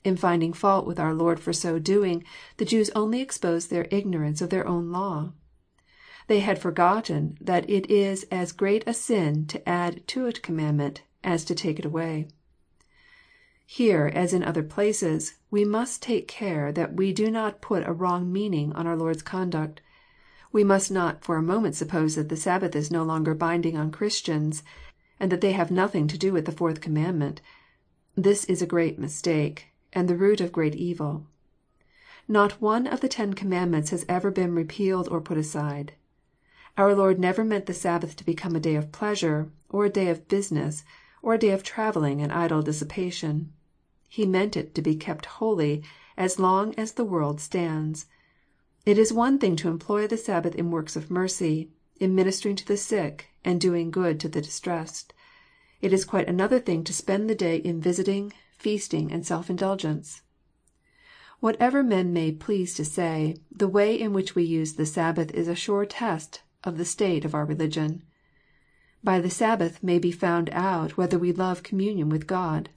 In finding fault with our Lord for so doing, the Jews only exposed their ignorance of their own law. They had forgotten that it is as great a sin to add to a commandment as to take it away. Here, as in other places, we must take care that we do not put a wrong meaning on our Lord's conduct. We must not for a moment suppose that the Sabbath is no longer binding on Christians, and that they have nothing to do with the fourth commandment. This is a great mistake, and the root of great evil. Not one of the Ten Commandments has ever been repealed or put aside. Our Lord never meant the Sabbath to become a day of pleasure, or a day of business, or a day of travelling and idle dissipation. He meant it to be kept holy as long as the world stands. It is one thing to employ the Sabbath in works of mercy, in ministering to the sick, and doing good to the distressed. It is quite another thing to spend the day in visiting, feasting, and self indulgence. Whatever men may please to say, the way in which we use the Sabbath is a sure test of the state of our religion. By the Sabbath may be found out whether we love communion with God.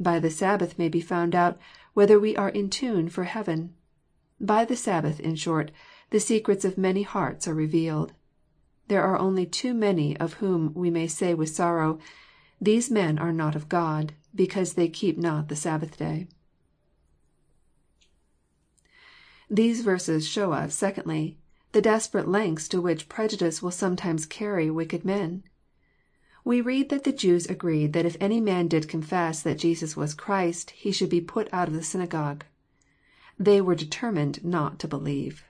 By the Sabbath may be found out whether we are in tune for heaven. By the Sabbath, in short, the secrets of many hearts are revealed. There are only too many of whom we may say with sorrow, These men are not of God, because they keep not the Sabbath day. These verses show us, secondly, the desperate lengths to which prejudice will sometimes carry wicked men. We read that the Jews agreed that if any man did confess that Jesus was Christ, he should be put out of the synagogue. They were determined not to believe.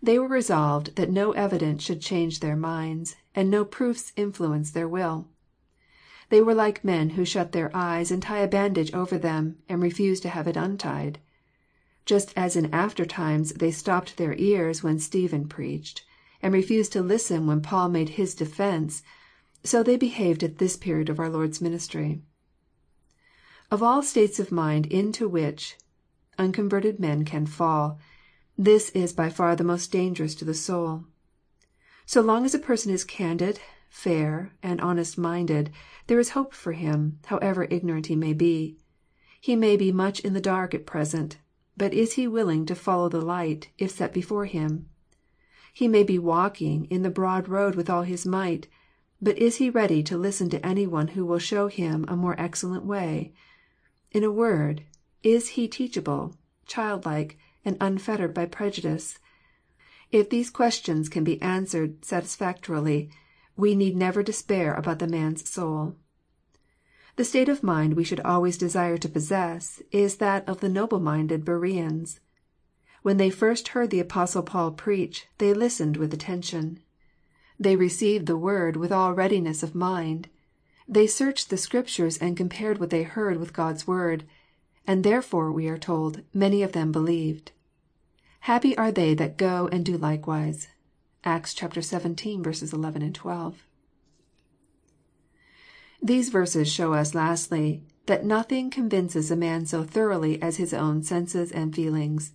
They were resolved that no evidence should change their minds, and no proofs influence their will. They were like men who shut their eyes and tie a bandage over them, and refuse to have it untied. Just as in after times they stopped their ears when Stephen preached, and refused to listen when Paul made his defence, so they behaved at this period of our Lord's ministry. Of all states of mind into which unconverted men can fall, this is by far the most dangerous to the soul. So long as a person is candid, fair, and honest minded, there is hope for him, however ignorant he may be. He may be much in the dark at present, but is he willing to follow the light, if set before him? He may be walking in the broad road with all his might, but is he ready to listen to any one who will show him a more excellent way? In a word, is he teachable, childlike, and unfettered by prejudice? If these questions can be answered satisfactorily, we need never despair about the man's soul. The state of mind we should always desire to possess is that of the noble minded Bereans. When they first heard the Apostle Paul preach, they listened with attention. They received the word with all readiness of mind. They searched the Scriptures and compared what they heard with God's word, and therefore, we are told, many of them believed. Happy are they that go and do likewise. (Acts xvii. 11, 12.) These verses show us, lastly, that nothing convinces a man so thoroughly as his own senses and feelings.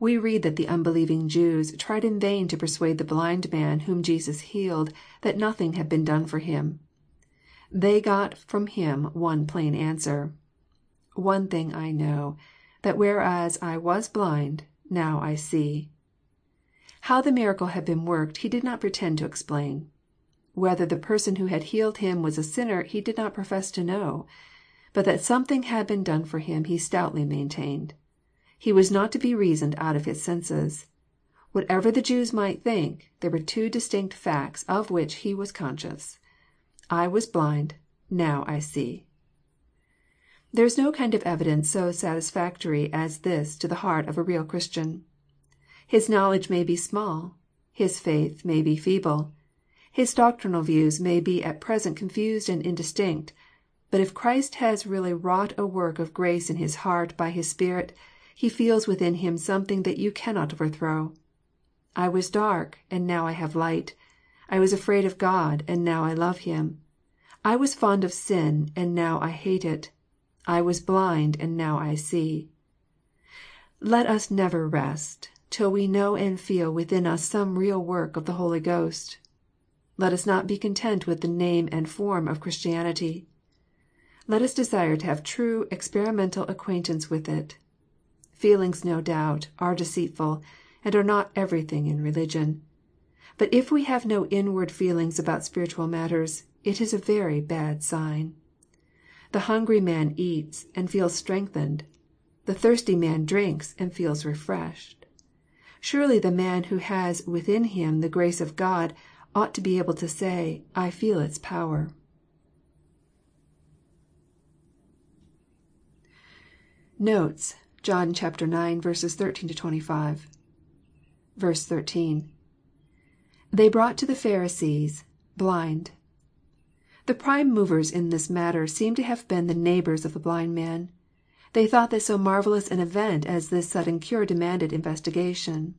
We read that the unbelieving Jews tried in vain to persuade the blind man whom Jesus healed that nothing had been done for him. They got from him one plain answer, " One thing I know, that whereas I was blind, now I see." How the miracle had been worked he did not pretend to explain. Whether the person who had healed him was a sinner he did not profess to know. But that something had been done for him he stoutly maintained. He was not to be reasoned out of his senses. Whatever the Jews might think, there were two distinct facts of which he was conscious. I was blind: now I see." There is no kind of evidence so satisfactory as this to the heart of a real Christian. His knowledge may be small. His faith may be feeble. His doctrinal views may be at present confused and indistinct. But if Christ has really wrought a work of grace in his heart by His Spirit, he feels within him something that you cannot overthrow. I was dark, and now I have light. I was afraid of God, and now I love Him. I was fond of sin, and now I hate it. I was blind, and now I see. Let us never rest till we know and feel within us some real work of the Holy Ghost. Let us not be content with the name and form of Christianity. Let us desire to have true experimental acquaintance with it. Feelings, no doubt, are deceitful, and are not everything in religion. But if we have no inward feelings about spiritual matters, it is a very bad sign. The hungry man eats, and feels strengthened. The thirsty man drinks, and feels refreshed. Surely the man who has within him the grace of God ought to be able to say, " I feel its power." Notes. John IX. 13—25. 13. — [They brought to the Pharisees,..blind.] The prime movers in this matter seem to have been the neighbours of the blind man. They thought that so marvellous an event as this sudden cure demanded investigation.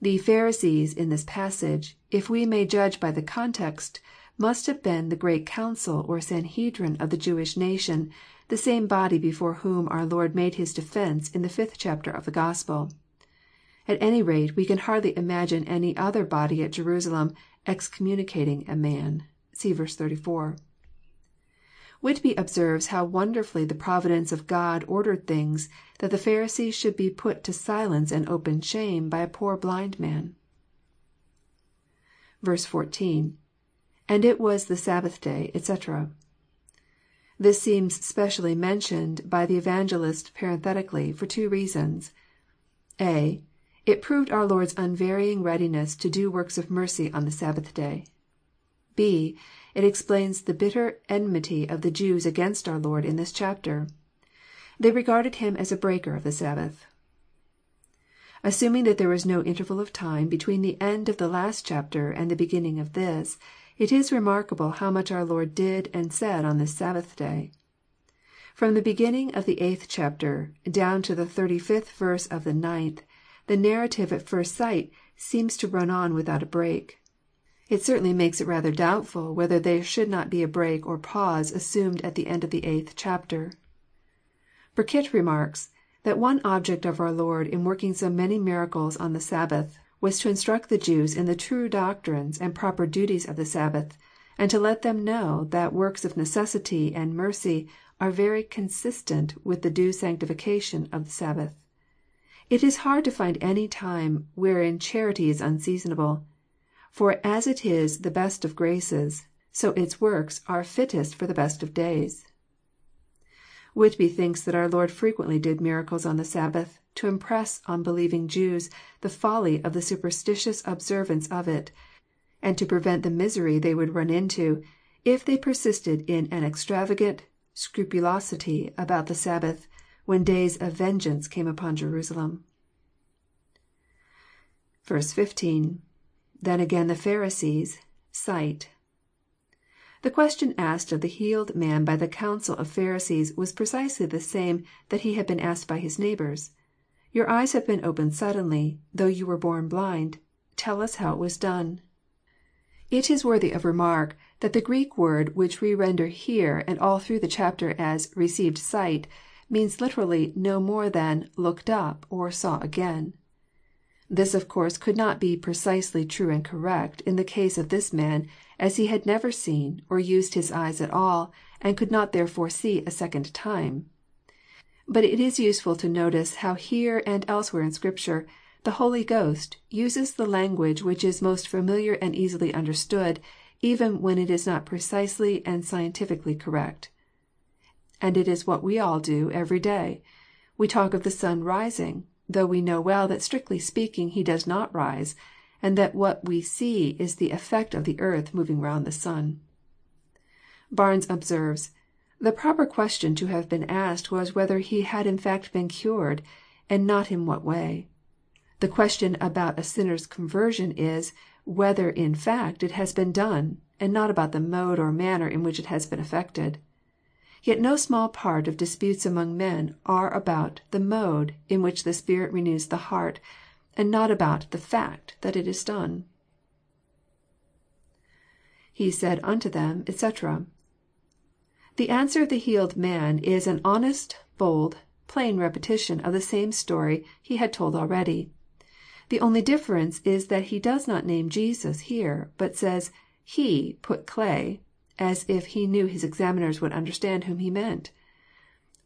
The Pharisees" in this passage, if we may judge by the context, must have been the great council or Sanhedrim of the Jewish nation, the same body before whom our Lord made His defence in the fifth chapter of the Gospel. At any rate we can hardly imagine any other body at Jerusalem excommunicating a man. (See verse 34.) Whitby observes how wonderfully the providence of God ordered things that the Pharisees should be put to silence and open shame by a poor blind man. 14. — [And it was the Sabbath day, etc.'] This seems specially mentioned by the Evangelist parenthetically, for two reasons. (a) It proved our Lord's unvarying readiness to do works of mercy on the Sabbath day. (b) It explains the bitter enmity of the Jews against our Lord in this chapter. They regarded Him as a breaker of the Sabbath. Assuming that there was no interval of time between the end of the last chapter and the beginning of this, it is remarkable how much our Lord did and said on this Sabbath day. From the beginning of the eighth chapter, down to the thirty fifth verse of the ninth, the narrative at first sight seems to run on without a break. It certainly makes it rather doubtful whether there should not be a break or pause assumed at the end of the eighth chapter. Burkitt remarks, that one object of our Lord in working so many miracles on the Sabbath was to instruct the Jews in the true doctrines and proper duties of the Sabbath, and to let them know that works of necessity and mercy are very consistent with the due sanctification of the Sabbath. It is hard to find any time wherein charity is unseasonable; for as it is the best of graces, so its works are fittest for the best of days. Whitby thinks that our Lord frequently did miracles on the Sabbath, to impress on believing Jews the folly of the superstitious observance of it, and to prevent the misery they would run into, if they persisted in an extravagant scrupulosity about the Sabbath, when days of vengeance came upon Jerusalem. 15. — [Then again the Pharisees Pharisees...sight.] The question asked of the healed man by the council of Pharisees was precisely the same that he had been asked by his neighbours. " Your eyes have been opened suddenly, though you were born blind. Tell us how it was done." It is worthy of remark that the Greek word which we render here and all through the chapter as " received sight," means literally no more than " looked up," or saw again." This of course could not be precisely true and correct in the case of this man, as he had never seen, or used his eyes at all, and could not therefore see a second time. But it is useful to notice how here and elsewhere in Scripture the Holy Ghost uses the language which is most familiar and easily understood, even when it is not precisely and scientifically correct. And it is what we all do every day. We talk of the sun rising, though we know well that strictly speaking he does not rise, and that what we see is the effect of the earth moving round the sun. Barnes observes, The proper question to have been asked was whether he had in fact been cured, and not in what way. The question about a sinner's conversion is, whether in fact it has been done, and not about the mode or manner in which it has been effected. Yet no small part of disputes among men are about the mode in which the Spirit renews the heart, and not about the fact that it is done. [He said unto them, etc.'] The answer of the healed man is an honest, bold, plain repetition of the same story he had told already. The only difference is that he does not name Jesus here, but says, " He put clay," as if he knew his examiners would understand whom he meant.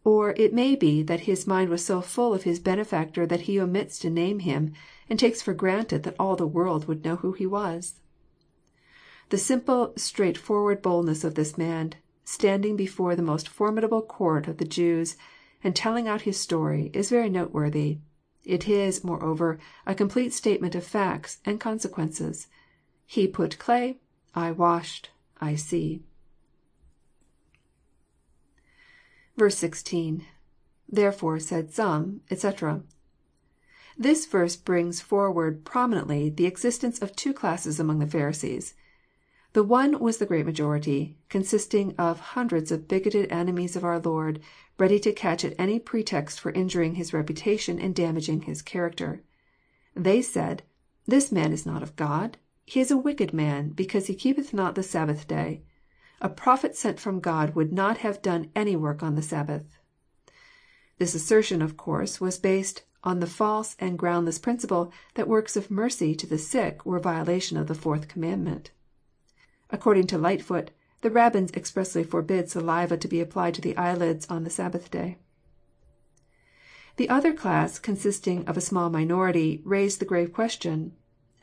Or it may be that his mind was so full of his benefactor that he omits to name him, and takes for granted that all the world would know who he was. The simple, straightforward boldness of this man, standing before the most formidable court of the Jews, and telling out his story, is very noteworthy. It is, moreover, a complete statement of facts and consequences. He put clay, I washed, I see. 16. — [Therefore said some, etc.'] This verse brings forward prominently the existence of two classes among the Pharisees. The one was the great majority, consisting of hundreds of bigoted enemies of our Lord, ready to catch at any pretext for injuring His reputation and damaging His character. They said, " This man is not of God. He is a wicked man, because he keepeth not the Sabbath day. A prophet sent from God would not have done any work on the Sabbath." This assertion, of course, was based on the false and groundless principle that works of mercy to the sick were a violation of the fourth commandment. According to Lightfoot, the Rabbins expressly forbid saliva to be applied to the eyelids on the Sabbath day. The other class, consisting of a small minority, raised the grave question,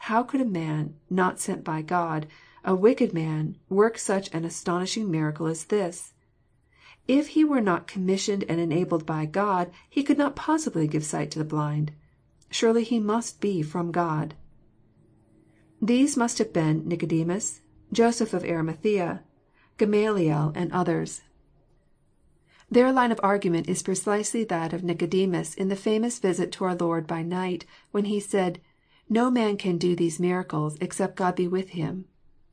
How could a man, not sent by God, a wicked man, work such an astonishing miracle as this? If he were not commissioned and enabled by God, he could not possibly give sight to the blind. Surely he must be from God." These must have been Nicodemus, Joseph of Arimathea, Gamaliel, and others. Their line of argument is precisely that of Nicodemus in the famous visit to our Lord by night, when he said, " No man can do these miracles except God be with him."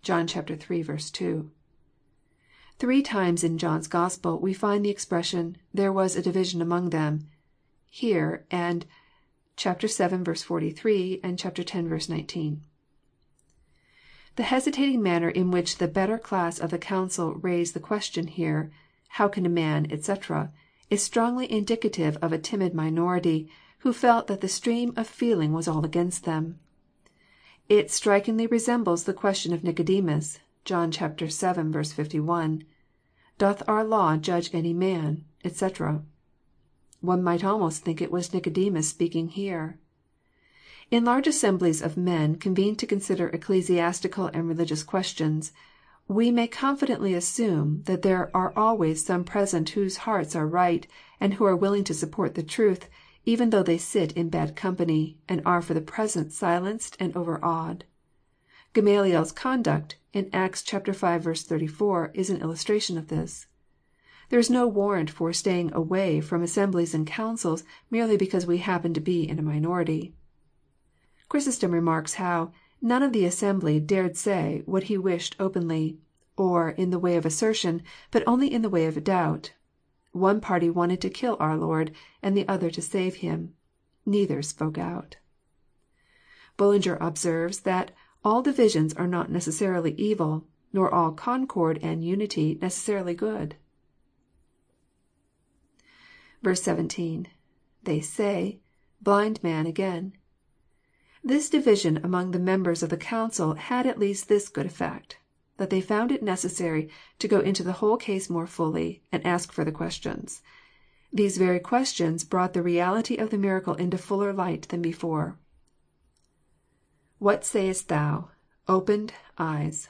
(John iii. 2.) Three times in John's Gospel we find the expression, " There was a division among them." Here, and vii. 43, and x. 19. The hesitating manner in which the better class of the council raise the question here, " How can a man," etc., is strongly indicative of a timid minority, who felt that the stream of feeling was all against them. It strikingly resembles the question of Nicodemus, (John vii. 51,) " Doth our law judge any man," etc. One might almost think it was Nicodemus speaking here. In large assemblies of men convened to consider ecclesiastical and religious questions, we may confidently assume that there are always some present whose hearts are right, and who are willing to support the truth, even though they sit in bad company, and are for the present silenced and overawed. Gamaliel's conduct, in Acts v. 34, is an illustration of this. There is no warrant for staying away from assemblies and councils merely because we happen to be in a minority. Chrysostom remarks how " none of the assembly dared say what he wished openly, or in the way of assertion, but only in the way of doubt. One party wanted to kill our Lord, and the other to save Him. Neither spoke out." Bullinger observes that " all divisions are not necessarily evil, nor all concord and unity necessarily good." 17. — [They say.., blind man again.] This division among the members of the council had at least this good effect, that they found it necessary to go into the whole case more fully, and ask further questions. These very questions brought the reality of the miracle into fuller light than before. [What sayest thou? opened... eyes.]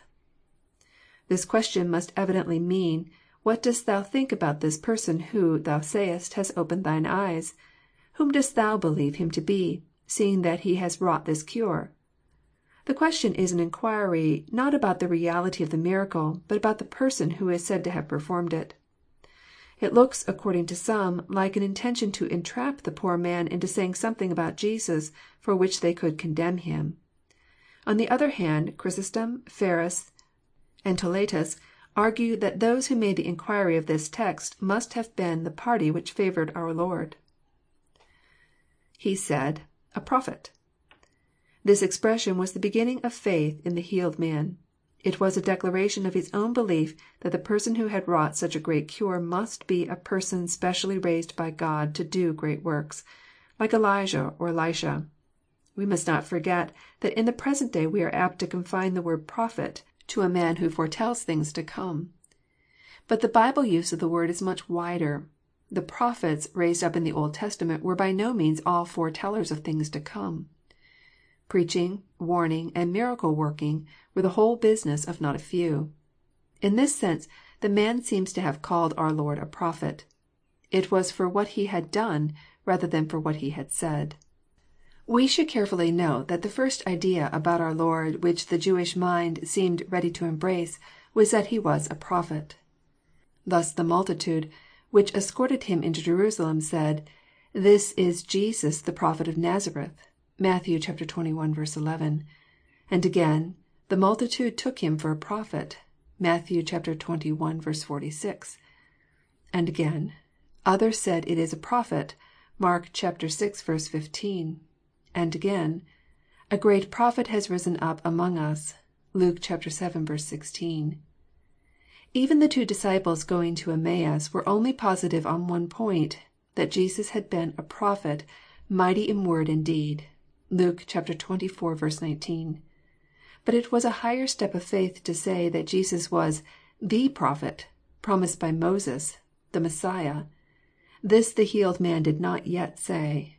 This question must evidently mean, What dost thou think about this person who, thou sayest, has opened thine eyes? Whom dost thou believe him to be, seeing that he has wrought this cure? The question is an inquiry not about the reality of the miracle, but about the person who is said to have performed it. It looks, according to some, like an intention to entrap the poor man into saying something about Jesus for which they could condemn him. On the other hand, Chrysostom, Ferns, and Toletus argue that those who made the inquiry of this text must have been the party which favoured our Lord. [He said, A prophet.] This expression was the beginning of faith in the healed man. It was a declaration of his own belief that the person who had wrought such a great cure must be a person specially raised by God to do great works, like Elijah or Elisha. We must not forget that in the present day we are apt to confine the word prophet " to a man who foretells things to come. But the Bible use of the word is much wider. The prophets raised up in the Old Testament were by no means all foretellers of things to come. Preaching, warning, and miracle working were the whole business of not a few. In this sense the man seems to have called our Lord a prophet. It was for what He had done, rather than for what He had said. We should carefully note that the first idea about our Lord which the Jewish mind seemed ready to embrace was that He was a prophet. Thus the multitude which escorted him into Jerusalem said, " This is Jesus the prophet of Nazareth." (Matt. xxi. 11.) And again, the multitude took Him for a prophet." (Matt. xxi. 46.) And again, others said it is a prophet." (Mark vi. 15.) And again, "A great prophet has risen up among us." (Luke vii. 16.) Even the two disciples going to Emmaus were only positive on one point, that Jesus had been a prophet, mighty in word and deed." (Luke xxiv. 19.) But it was a higher step of faith to say that Jesus was " the prophet," promised by Moses, the Messiah. This the healed man did not yet say.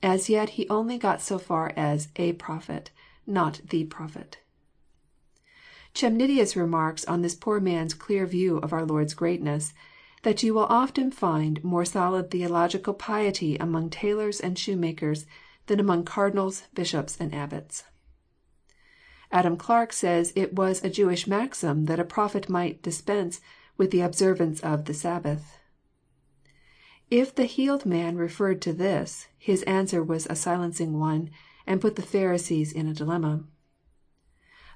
As yet he only got so far as " a prophet," not the prophet." Chemnitius remarks on this poor man's clear view of our Lord's greatness, that you will often find more solid theological piety among tailors and shoemakers than among cardinals, bishops, and abbots. Adam Clarke says it was a Jewish maxim that a prophet might dispense with the observance of the Sabbath. If the healed man referred to this, his answer was a silencing one, and put the Pharisees in a dilemma.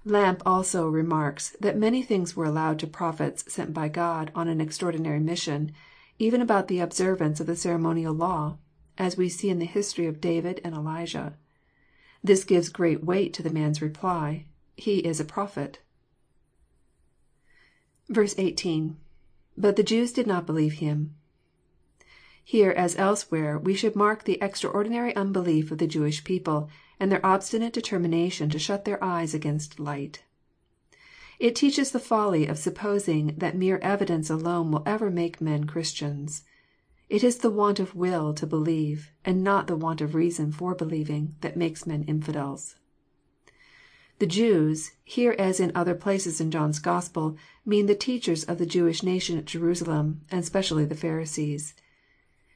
Lampe also remarks that many things were allowed to prophets sent by God on an extraordinary mission, even about the observance of the ceremonial law, as we see in the history of David and Elijah. This gives great weight to the man's reply, He is a prophet." 18. — [But the Jews did not believe him.] Here, as elsewhere, we should mark the extraordinary unbelief of the Jewish people, and their obstinate determination to shut their eyes against light. It teaches the folly of supposing that mere evidence alone will ever make men Christians. It is the want of will to believe, and not the want of reason for believing, that makes men infidels. The Jews, here as in other places in John's Gospel, mean the teachers of the Jewish nation at Jerusalem, and specially the Pharisees.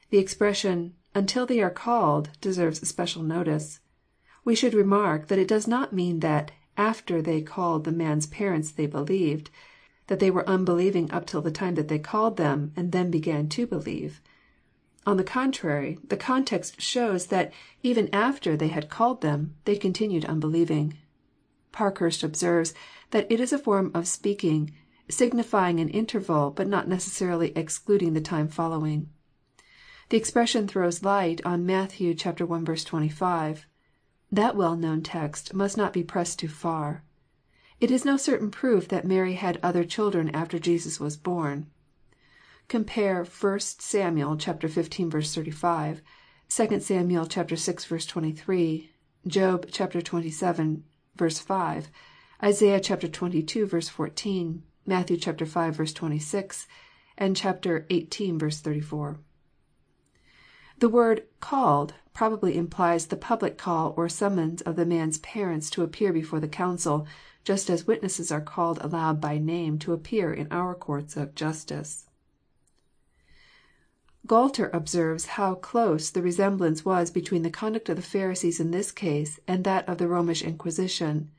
The expression, until they are called," deserves special notice. We should remark that it does not mean that after they called the man's parents they believed, that they were unbelieving up till the time that they called them, and then began to believe. On the contrary, the context shows that even after they had called them, they continued unbelieving. Parkhurst observes that it is a form of speaking, signifying an interval, but not necessarily excluding the time following. The expression throws light on Matt. i. 25. That well known text must not be pressed too far. It is no certain proof that Mary had other children after Jesus was born. Compare 1 Sam. xv. 35, 2 Sam. vi. 23, Job xxvii. 5, Isaiah xxii. 14, Matthew v. 26, and xviii. 34. The word " called " probably implies the public call or summons of the man's parents to appear before the council, just as witnesses are called aloud by name to appear in our courts of justice. Gualter observes how close the resemblance was between the conduct of the Pharisees in this case and that of the Romish Inquisition.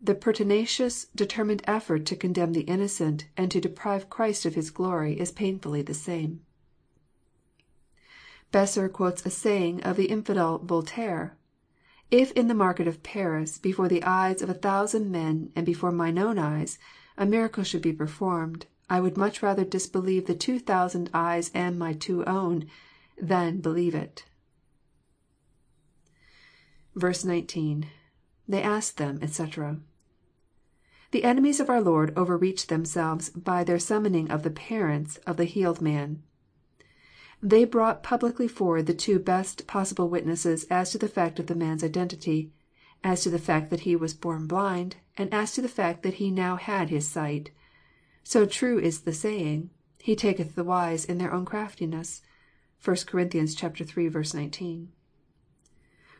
The pertinacious, determined effort to condemn the innocent, and to deprive Christ of His glory, is painfully the same. Besser quotes a saying of the infidel Voltaire :" If in the market of Paris, before the eyes of a thousand men, and before mine own eyes, a miracle should be performed, I would much rather disbelieve the two thousand eyes and my two own, than believe it." 19. — [They asked them, etc.'] The enemies of our Lord overreached themselves by their summoning of the parents of the healed man. They brought publicly forward the two best possible witnesses as to the fact of the man's identity, as to the fact that he was born blind, and as to the fact that he now had his sight. So true is the saying, " He taketh the wise in their own craftiness." (1 Cor. iii. 19.)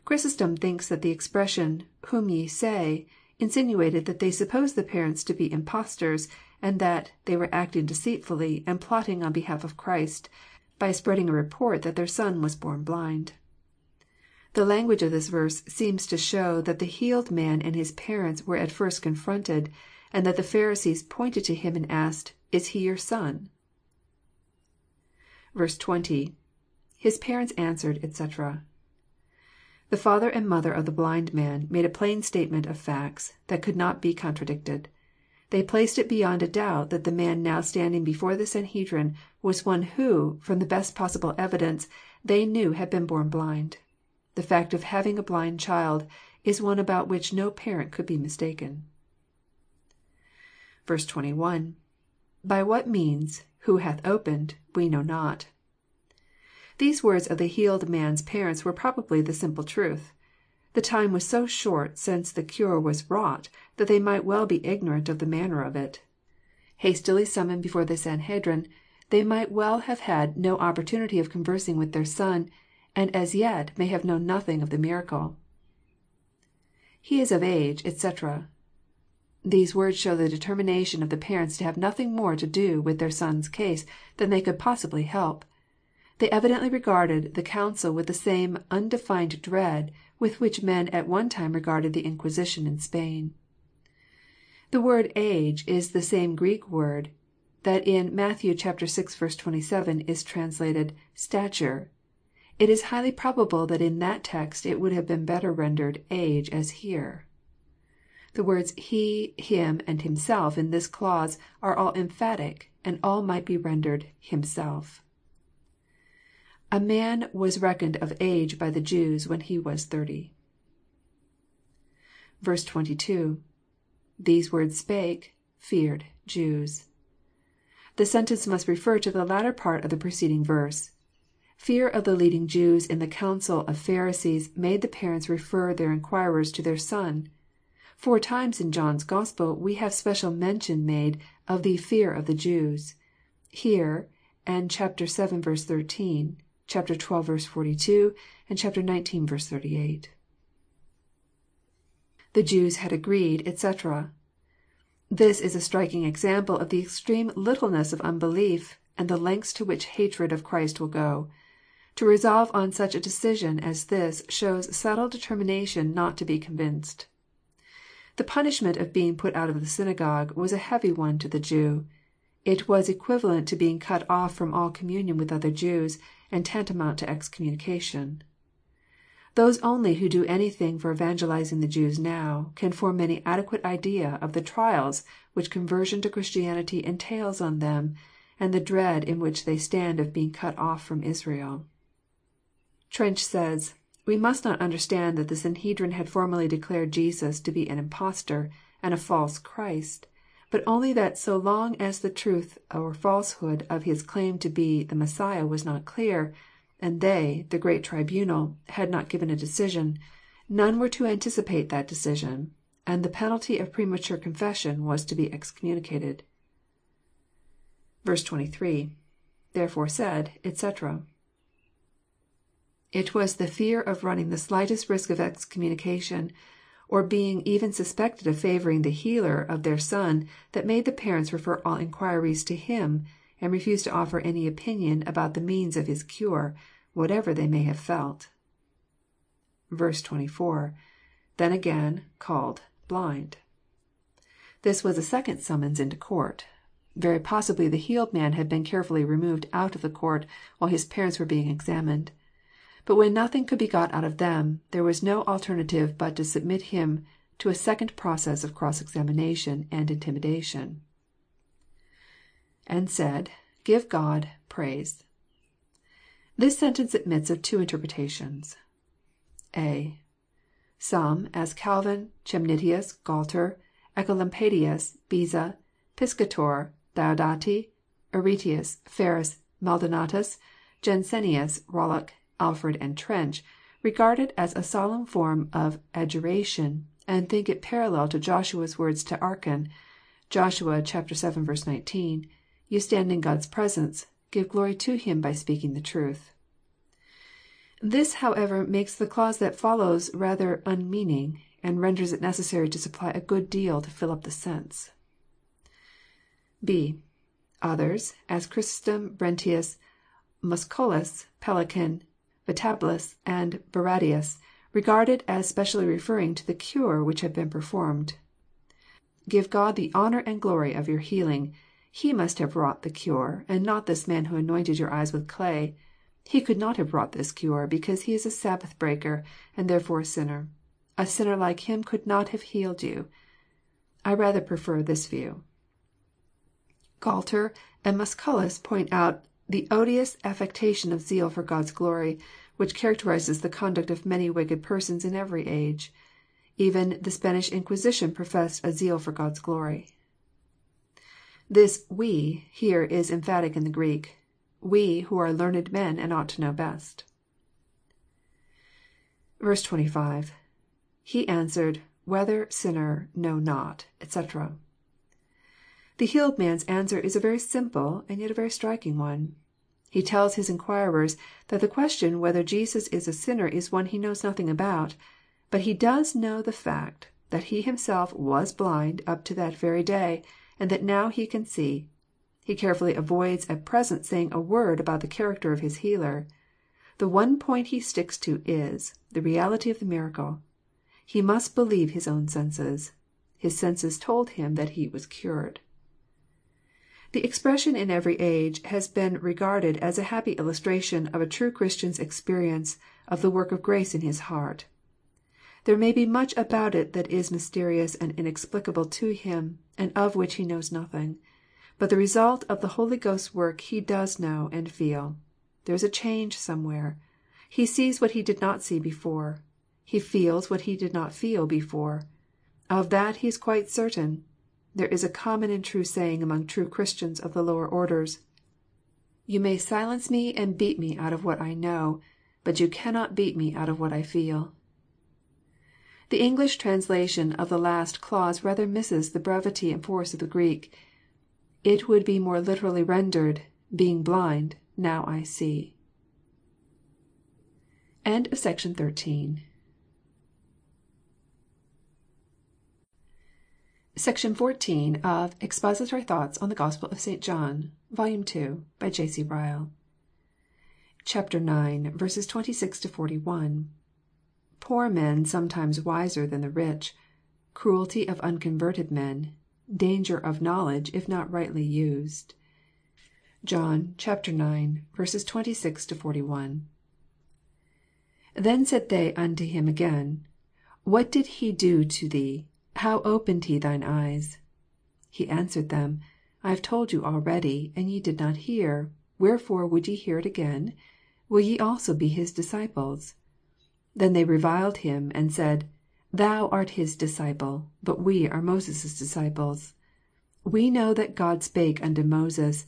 Chrysostom thinks that the expression, " whom ye say," insinuated that they supposed the parents to be impostors, and that they were acting deceitfully, and plotting on behalf of Christ, by spreading a report that their son was born blind. The language of this verse seems to show that the healed man and his parents were at first confronted, and that the Pharisees pointed to him and asked, " Is he your son? " 20. — [His parents answered, etc.'] The father and mother of the blind man made a plain statement of facts, that could not be contradicted. They placed it beyond a doubt that the man now standing before the Sanhedrim was one who, from the best possible evidence, they knew had been born blind. The fact of having a blind child is one about which no parent could be mistaken. 21. — [By what means, who hath opened, we know not.] These words of the healed man's parents were probably the simple truth. The time was so short since the cure was wrought that they might well be ignorant of the manner of it. Hastily summoned before the Sanhedrim, they might well have had no opportunity of conversing with their son, and as yet may have known nothing of the miracle. [He is of age, etc.'] These words show the determination of the parents to have nothing more to do with their son's case than they could possibly help. They evidently regarded the council with the same undefined dread with which men at one time regarded the Inquisition in Spain. The word " age " is the same Greek word that in Matt. vi. 27, is translated " stature." It is highly probable that in that text it would have been better rendered " age," as here. The words He, Him, and Himself in this clause are all emphatic, and all might be rendered Himself. A man was reckoned of age by the Jews when he was thirty. 22. — [These words spake...feared...Jews.] The sentence must refer to the latter part of the preceding verse. Fear of the leading Jews in the council of Pharisees made the parents refer their inquirers to their son. Four times in John's Gospel we have special mention made of the fear of the Jews." Here, and vii. 13; xii. 42; and xix. 38. [The Jews had agreed, etc.'] This is a striking example of the extreme littleness of unbelief, and the lengths to which hatred of Christ will go. To resolve on such a decision as this shows settled determination not to be convinced. The punishment of being put out of the synagogue was a heavy one to the Jew. It was equivalent to being cut off from all communion with other Jews, and tantamount to excommunication. Those only who do anything for evangelizing the Jews now, can form any adequate idea of the trials which conversion to Christianity entails on them, and the dread in which they stand of being cut off from Israel. Trench says :" We must not understand that the Sanhedrim had formally declared Jesus to be an impostor, and a false Christ, but only that so long as the truth or falsehood of His claim to be the Messiah was not clear, and they, the great tribunal, had not given a decision, none were to anticipate that decision, and the penalty of premature confession was to be excommunicated." 23. — [Therefore said, etc.'] It was the fear of running the slightest risk of excommunication, or being even suspected of favouring the Healer of their son, that made the parents refer all inquiries to Him, and refuse to offer any opinion about the means of His cure, whatever they may have felt. 24. — [Then again... called... blind.'] This was a second summons into court. Very possibly the healed man had been carefully removed out of the court while his parents were being examined. But when nothing could be got out of them, there was no alternative but to submit him to a second process of cross examination and intimidation. [^And said. Give God...praise.'] This sentence admits of two interpretations. (a) Some, as Calvin, Chemnitius, Gualter, Ecolampadius, Beza, Piscator, Diodati, Aretius, Ferus, Maldonatus, Jansenius, Rollock, Alford, and Trench, regard it as a solemn form of adjuration, and think it parallel to Joshua's words to Achan, (Joshua vii. 19,) You stand in God's presence, give glory to Him by speaking the truth." This, however, makes the clause that follows rather unmeaning, and renders it necessary to supply a good deal to fill up the sense. (b) Others, as Chrysostom, Brentius, Musculus, Pellican, Vitablus, and Barradius, regard it as specially referring to the cure which had been performed. Give God the honour and glory of your healing. He must have wrought the cure, and not this man who anointed your eyes with clay. He could not have wrought this cure, because he is a Sabbath breaker, and therefore a sinner. A sinner like him could not have healed you. I rather prefer this view. Gualter and Musculus point out the odious affectation of zeal for God's glory, which characterizes the conduct of many wicked persons in every age. Even the Spanish Inquisition professed a zeal for God's glory. This "we" here is emphatic in the Greek. We, who are learned men and ought to know best. 25. — [He answered, Whether, sinner, know not, etc.'] The healed man's answer is a very simple, and yet a very striking one. He tells his inquirers that the question whether Jesus is a sinner is one he knows nothing about. But he does know the fact, that he himself was blind up to that very day, and that now he can see. He carefully avoids at present saying a word about the character of his Healer. The one point he sticks to is, the reality of the miracle. He must believe his own senses. His senses told him that he was cured. The expression in every age has been regarded as a happy illustration of a true Christian's experience of the work of grace in his heart. There may be much about it that is mysterious and inexplicable to him, and of which he knows nothing. But the result of the Holy Ghost's work he does know and feel. There is a change somewhere. He sees what he did not see before. He feels what he did not feel before. Of that he is quite certain. There is a common and true saying among true Christians of the lower orders, " You may silence me and beat me out of what I know, but you cannot beat me out of what I feel." The English translation of the last clause rather misses the brevity and force of the Greek. It would be more literally rendered, " Being blind, now I see." Section 14 of Expository Thoughts on the Gospel of St. John, Vol. II., by J. C. Ryle. CHAPTER IX. 26 — 41. Poor men sometimes wiser than the rich. Cruelty of unconverted men. Danger of knowledge if not rightly used. John ix. 26 — 41. Then said they unto him again, What did he do to thee? how opened he thine eyes? 2 He answered them, I have told you already, and ye did not hear: wherefore would ye hear it again? will ye also be his disciples? 3 Then they reviled him, and said, Thou art his disciple, but we are Moses' disciples. 4 We know that God spake unto Moses: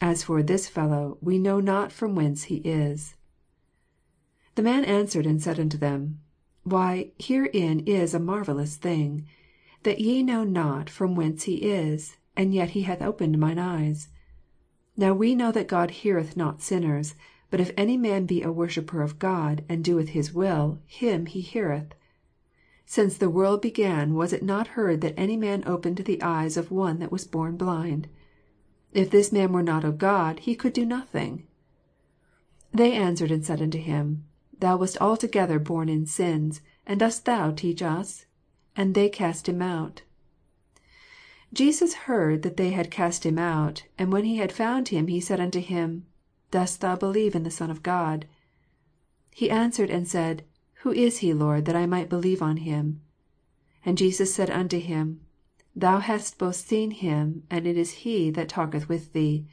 as for this fellow, we know not from whence he is. 5 The man answered and said unto them, Why, herein is a marvellous thing, that ye know not from whence he is, and yet he hath opened mine eyes. 6 Now we know that God heareth not sinners: but if any man be a worshipper of God, and doeth his will, him he heareth. Since the world began was it not heard that any man opened the eyes of one that was born blind? If this man were not of God, he could do nothing. 8 They answered and said unto him, Thou wast altogether born in sins, and dost thou teach us? And they cast him out. 9 Jesus heard that they had cast him out: and when he had found him, he said unto him, Dost thou believe in the Son of God 7 He answered and said, Who is he, Lord, that I might believe on him? 10 And Jesus said unto him, Thou hast both seen him, and it is he that talketh with thee.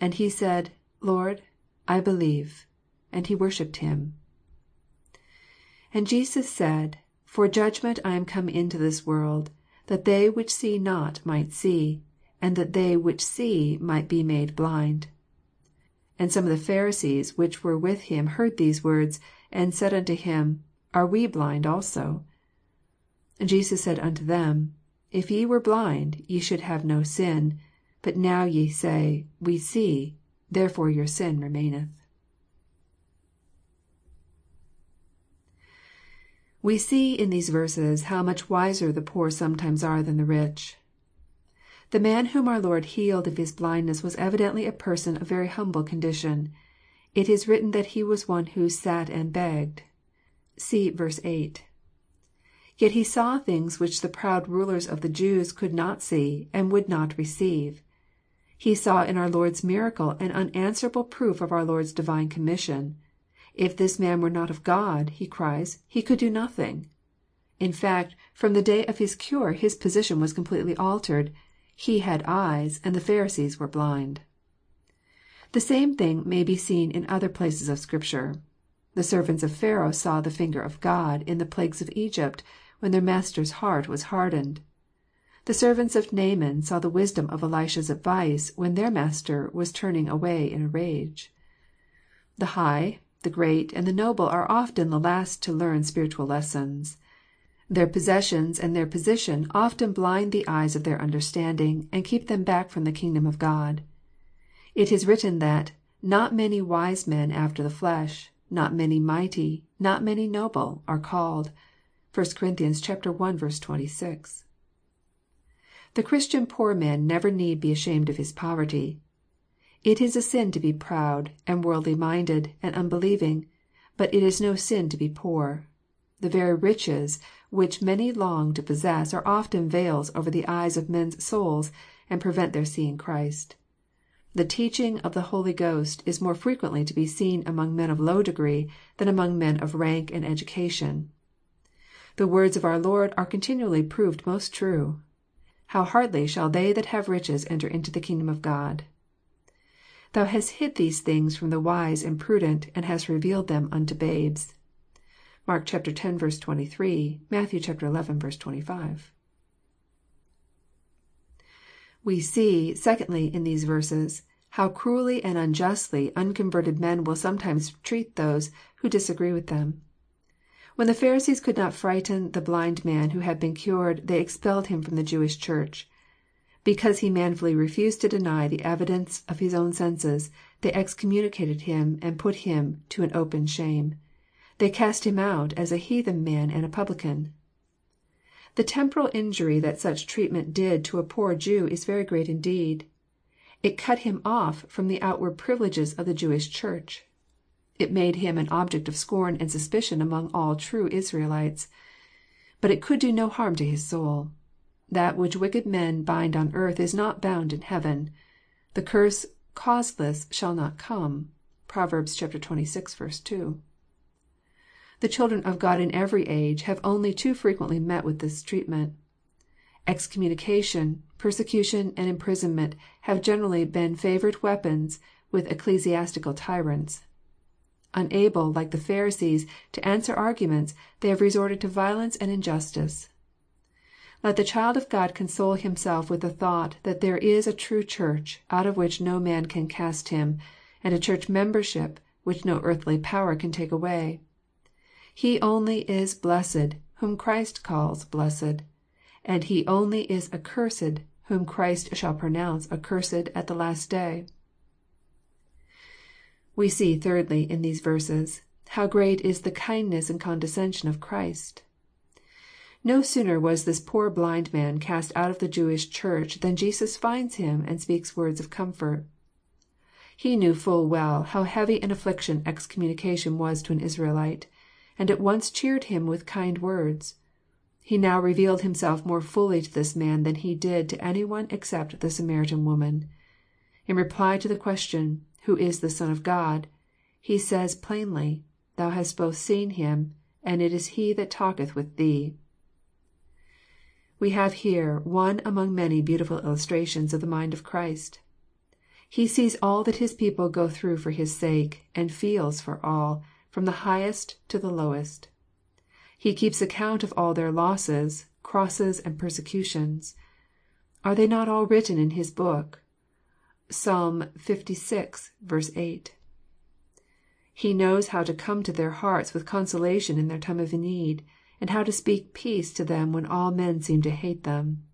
And he said, Lord, I believe: and he worshipped him. 11 And Jesus said, For judgment I am come into this world, that they which see not might see, and that they which see might be made blind. 12 And some of the Pharisees which were with him heard these words, and said unto him, Are we blind also? 13 And Jesus said unto them, If ye were blind, ye should have no sin: but now ye say, We see; therefore your sin remaineth. We see in these verses how much wiser the poor sometimes are than the rich. The man whom our Lord healed of his blindness was evidently a person of very humble condition. It is written that he was one who sat and begged." (See verse 8.) Yet he saw things which the proud rulers of the Jews could not see, and would not receive. He saw in our Lord's miracle an unanswerable proof of our Lord's Divine commission. If this man were not of God, he cries, he could do nothing. In fact, from the day of his cure his position was completely altered. He had eyes, and the Pharisees were blind. The same thing may be seen in other places of Scripture. The servants of Pharaoh saw the finger of God in the plagues of Egypt, when their master's heart was hardened. The servants of Naaman saw the wisdom of Elisha's advice when their master was turning away in a rage. The high, the great, and the noble are often the last to learn spiritual lessons. Their possessions and their position often blind the eyes of their understanding, and keep them back from the kingdom of God. It is written that " not many wise men after the flesh, not many mighty, not many noble, are called." (1 Cor. i. 26.) The Christian poor man never need be ashamed of his poverty. It is a sin to be proud, and worldly minded, and unbelieving; but it is no sin to be poor. The very riches which many long to possess are often veils over the eyes of men's souls, and prevent their seeing Christ. The teaching of the Holy Ghost is more frequently to be seen among men of low degree than among men of rank and education. The words of our Lord are continually proved most true, " How hardly shall they that have riches enter into the kingdom of God." Thou hast hid these things from the wise and prudent, and hast revealed them unto babes." (Mark x. 23; Matt. xi. 25.) We see, secondly, in these verses, how cruelly and unjustly unconverted men will sometimes treat those who disagree with them. When the Pharisees could not frighten the blind man who had been cured, they expelled him from the Jewish Church. Because he manfully refused to deny the evidence of his own senses, they excommunicated him, and put him to an open shame. They cast him out as a heathen man and a publican. The temporal injury that such treatment did to a poor Jew is very great indeed. It cut him off from the outward privileges of the Jewish Church. It made him an object of scorn and suspicion among all true Israelites. But it could do no harm to his soul. That which wicked men bind on earth is not bound in heaven. The curse " causeless shall not come." (Prov. xxvi. 2.) The children of God in every age have only too frequently met with this treatment. Excommunication, persecution, and imprisonment have generally been favourite weapons with ecclesiastical tyrants. Unable, like the Pharisees, to answer arguments, they have resorted to violence and injustice. Let the child of God console himself with the thought that there is a true Church, out of which no man can cast him, and a Church membership which no earthly power can take away. He only is blessed whom Christ calls blessed, and he only is accursed whom Christ shall pronounce accursed at the last day. We see, thirdly, in these verses, how great is the kindness and condescension of Christ. No sooner was this poor blind man cast out of the Jewish Church than Jesus finds him and speaks words of comfort. He knew full well how heavy an affliction excommunication was to an Israelite, and at once cheered him with kind words. He now revealed himself more fully to this man than he did to any one except the Samaritan woman. In reply to the question, " Who is the Son of God?" he says plainly, " Thou hast both seen Him, and it is He that talketh with thee." We have here one among many beautiful illustrations of the mind of Christ. He sees all that His people go through for His sake, and feels for all, from the highest to the lowest. He keeps account of all their losses, crosses, and persecutions. Are they not all written in His book? (Psalm lvi. 8.) He knows how to come to their hearts with consolation in their time of need and how to speak peace to them when all men seem to hate them.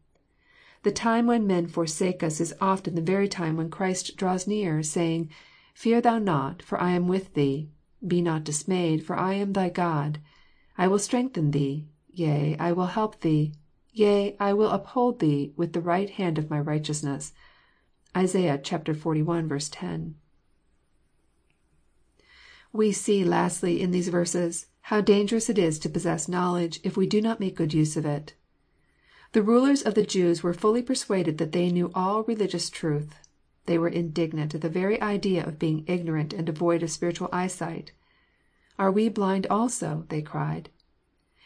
The time when men forsake us is often the very time when Christ draws near, saying, " Fear thou not, for I am with thee: be not dismayed, for I am thy God: I will strengthen thee: yea, I will help thee: yea, I will uphold thee with the right hand of my righteousness." (Isaiah xli. 10.) We see, lastly, in these verses, how dangerous it is to possess knowledge, if we do not make good use of it. The rulers of the Jews were fully persuaded that they knew all religious truth. They were indignant at the very idea of being ignorant and devoid of spiritual eyesight. " Are we blind also? " they cried.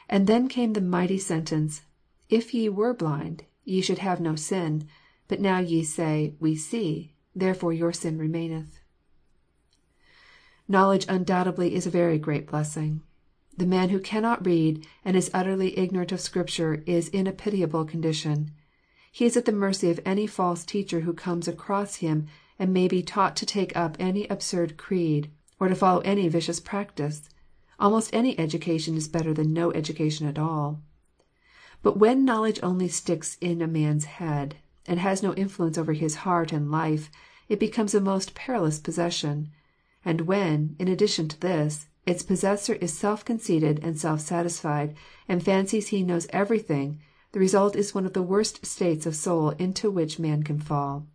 And then came the mighty sentence, " If ye were blind, ye should have no sin: but now ye say, We see: therefore your sin remaineth." Knowledge undoubtedly is a very great blessing. The man who cannot read, and is utterly ignorant of Scripture, is in a pitiable condition. He is at the mercy of any false teacher who comes across him, and may be taught to take up any absurd creed, or to follow any vicious practice. Almost any education is better than no education at all. But when knowledge only sticks in a man's head, and has no influence over his heart and life, it becomes a most perilous possession; and when, in addition to this, its possessor is self conceited and self satisfied, and fancies he knows everything, the result is one of the worst states of soul into which man can fall.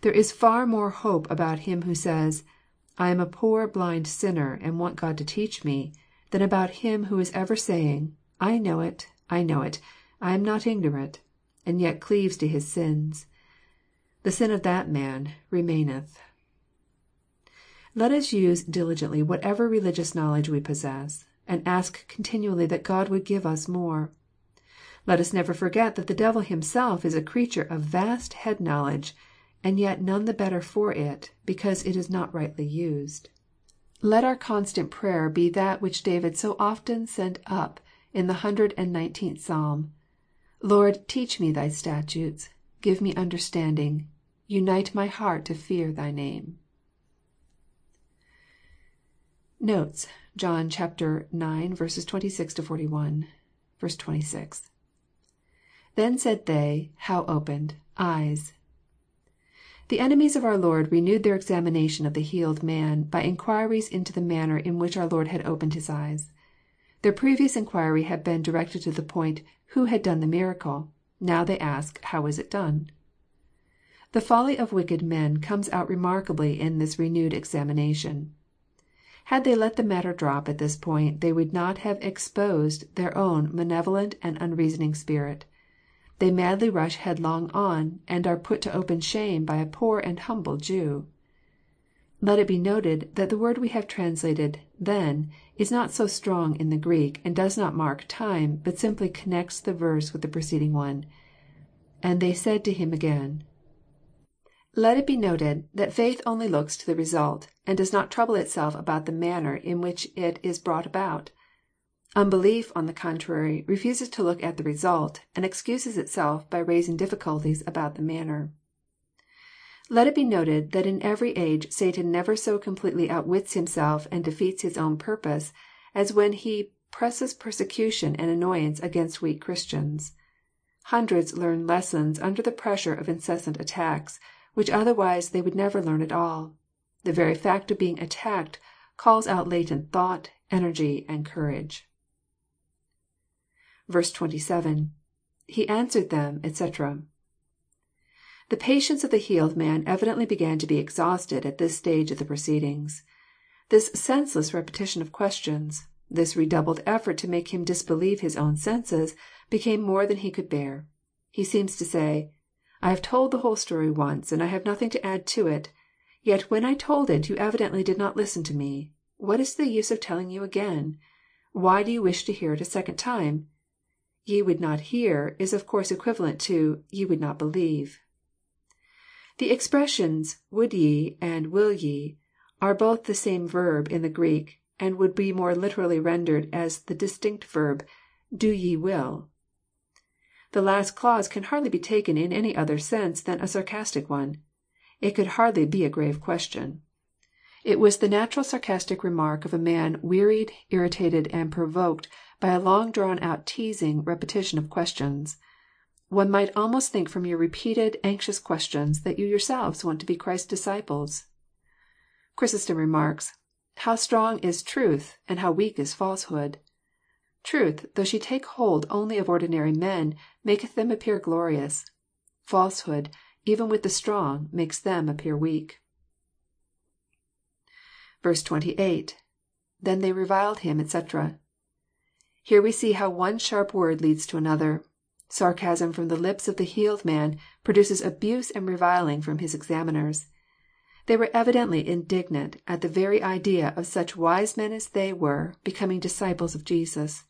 There is far more hope about him who says, " I am a poor blind sinner, and want God to teach me," than about him who is ever saying, " I know it, I know it, I am not ignorant," and yet cleaves to his sins. The sin of that man remaineth." Let us use diligently whatever religious knowledge we possess, and ask continually that God would give us more. Let us never forget that the devil himself is a creature of vast head knowledge, and yet none the better for it, because it is not rightly used. Let our constant prayer be that which David so often sent up in the hundred and nineteenth Psalm, " Lord, teach me thy statutes, give me understanding, unite my heart to fear thy name." Notes. John IX. 26 — 41. 26. — [Then said they. How opened. .eyes.'] The enemies of our Lord renewed their examination of the healed man, by inquiries into the manner in which our Lord had opened his eyes. Their previous inquiry had been directed to the point, Who had done the miracle? Now they ask, How was it done? The folly of wicked men comes out remarkably in this renewed examination. Had they let the matter drop at this point they would not have exposed their own malevolent and unreasoning spirit. They madly rush headlong on, and are put to open shame by a poor and humble Jew. Let it be noted that the word we have translated " then " is not so strong in the Greek, and does not mark time, but simply connects the verse with the preceding one. {And they said to him again.'} Let it be noted that faith only looks to the result, and does not trouble itself about the manner in which it is brought about. Unbelief, on the contrary, refuses to look at the result, and excuses itself by raising difficulties about the manner. Let it be noted that in every age Satan never so completely outwits himself and defeats his own purpose, as when he presses persecution and annoyance against weak Christians. Hundreds learn lessons under the pressure of incessant attacks, which otherwise they would never learn at all. The very fact of being attacked calls out latent thought, energy, and courage. 27. — [He answered them, etc.'] The patience of the healed man evidently began to be exhausted at this stage of the proceedings. This senseless repetition of questions, this redoubled effort to make him disbelieve his own senses, became more than he could bear. He seems to say, " I have told the whole story once, and I have nothing to add to it. Yet when I told it you evidently did not listen to me. What is the use of telling you again? Why do you wish to hear it a second time? Ye would not hear," is of course equivalent to ye would not believe." The expressions would ye and will ye are both the same verb in the Greek, and would be more literally rendered as the distinct verb, do ye will." The last clause can hardly be taken in any other sense than a sarcastic one. It could hardly be a grave question. It was the natural sarcastic remark of a man wearied, irritated, and provoked by a long drawn out teasing repetition of questions. One might almost think from your repeated, anxious questions that you yourselves want to be Christ's disciples. Chrysostom remarks, " How strong is truth, and how weak is falsehood Truth, though she take hold only of ordinary men, maketh them appear glorious. Falsehood, even with the strong, makes them appear weak." 28. — [Then they reviled him, etc.'] Here we see how one sharp word leads to another. Sarcasm from the lips of the healed man produces abuse and reviling from his examiners. They were evidently indignant at the very idea of such wise men as they were becoming disciples of Jesus.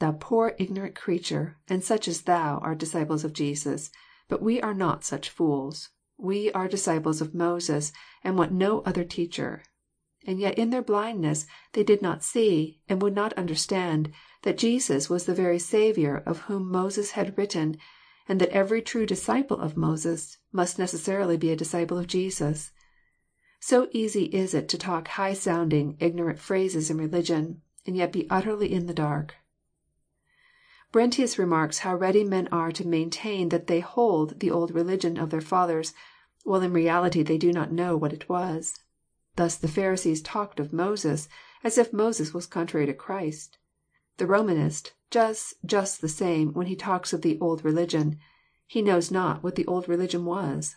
Thou poor ignorant creature, and such as thou are disciples of Jesus, but we are not such fools. We are disciples of Moses, and want no other teacher. And yet in their blindness they did not see, and would not understand, that Jesus was the very Saviour of whom Moses had written, and that every true disciple of Moses must necessarily be a disciple of Jesus. So easy is it to talk high sounding, ignorant phrases in religion, and yet be utterly in the dark. Brentius remarks how ready men are to maintain that they hold the old religion of their fathers, while in reality they do not know what it was. Thus the Pharisees talked of Moses, as if Moses was contrary to Christ. The Romanist does just the same when he talks of the old religion. He knows not what the old religion was.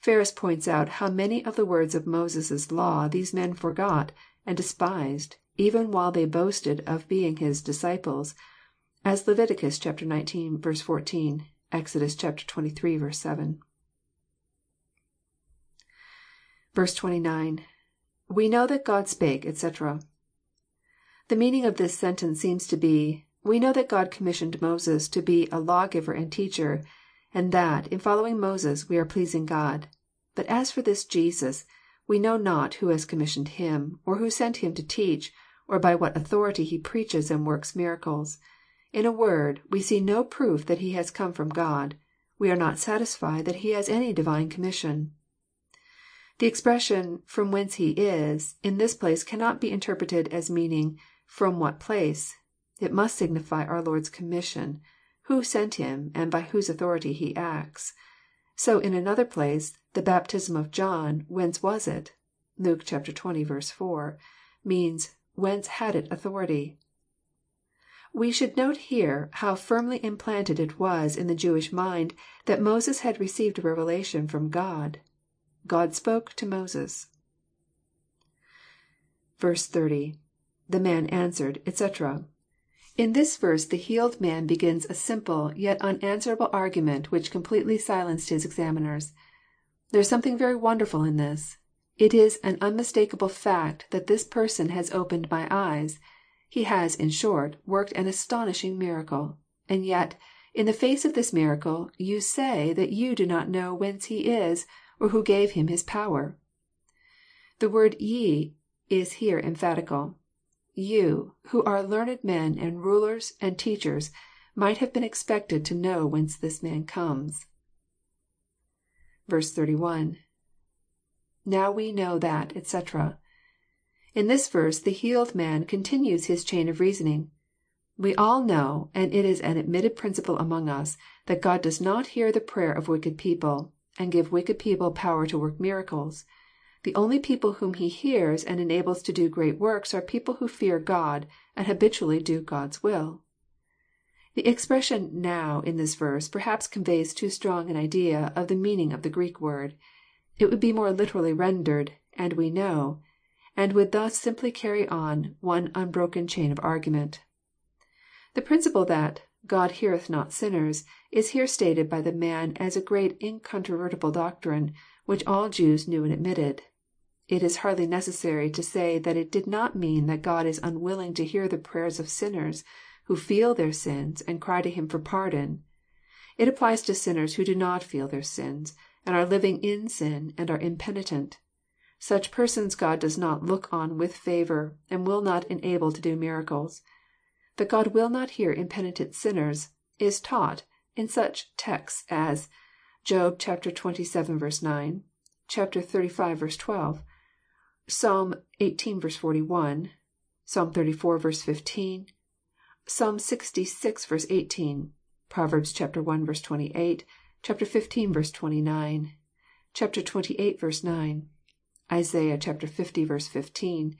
Ferus points out how many of the words of Moses' law these men forgot and despised, even while they boasted of being his disciples, as Levit. xix. 14; Exod. xxiii. 7. 29. — [We know that God spake, etc.'] The meaning of this sentence seems to be, We know that God commissioned Moses to be a lawgiver and teacher, and that, in following Moses, we are pleasing God. But as for this Jesus, we know not who has commissioned Him, or who sent Him to teach, or by what authority He preaches and works miracles. In a word, we see no proof that He has come from God. We are not satisfied that He has any divine commission. The expression, from whence He is," in this place cannot be interpreted as meaning, from what place." It must signify our Lord's commission, who sent Him, and by whose authority He acts. So in another place, the baptism of John, whence was it? (Luke xx. 4,) means, whence had it authority? We should note here how firmly implanted it was in the Jewish mind that Moses had received a revelation from God. God spoke to Moses. 30. — [The man answered, etc.'] In this verse the healed man begins a simple, yet unanswerable argument which completely silenced his examiners. There is something very wonderful in this. It is an unmistakable fact that this person has opened my eyes. He has, in short, worked an astonishing miracle. And yet, in the face of this miracle, you say that you do not know whence he is, or who gave him his power. The word ye is here emphatical. You, who are learned men and rulers and teachers, might have been expected to know whence this man comes. 31. — [Now we know that, etc.'] In this verse the healed man continues his chain of reasoning. We all know, and it is an admitted principle among us, that God does not hear the prayer of wicked people, and give wicked people power to work miracles. The only people whom He hears and enables to do great works are people who fear God, and habitually do God's will. The expression " now," in this verse, perhaps conveys too strong an idea of the meaning of the Greek word. It would be more literally rendered, " and we know," and would thus simply carry on one unbroken chain of argument. The principle that " God heareth not sinners " is here stated by the man as a great incontrovertible doctrine, which all Jews knew and admitted. It is hardly necessary to say that it did not mean that God is unwilling to hear the prayers of sinners, who feel their sins and cry to Him for pardon. It applies to sinners who do not feel their sins, and are living in sin, and are impenitent. Such persons God does not look on with favour, and will not enable to do miracles. That God will not hear impenitent sinners is taught in such texts as Job xxvii. 9, xxxv. 12, Psalm xviii. 41, Psalm xxxiv. 15, Psalm lxvi. 18, Proverbs i. 28, xv. 29, xxviii. 9. Isaiah l. 15,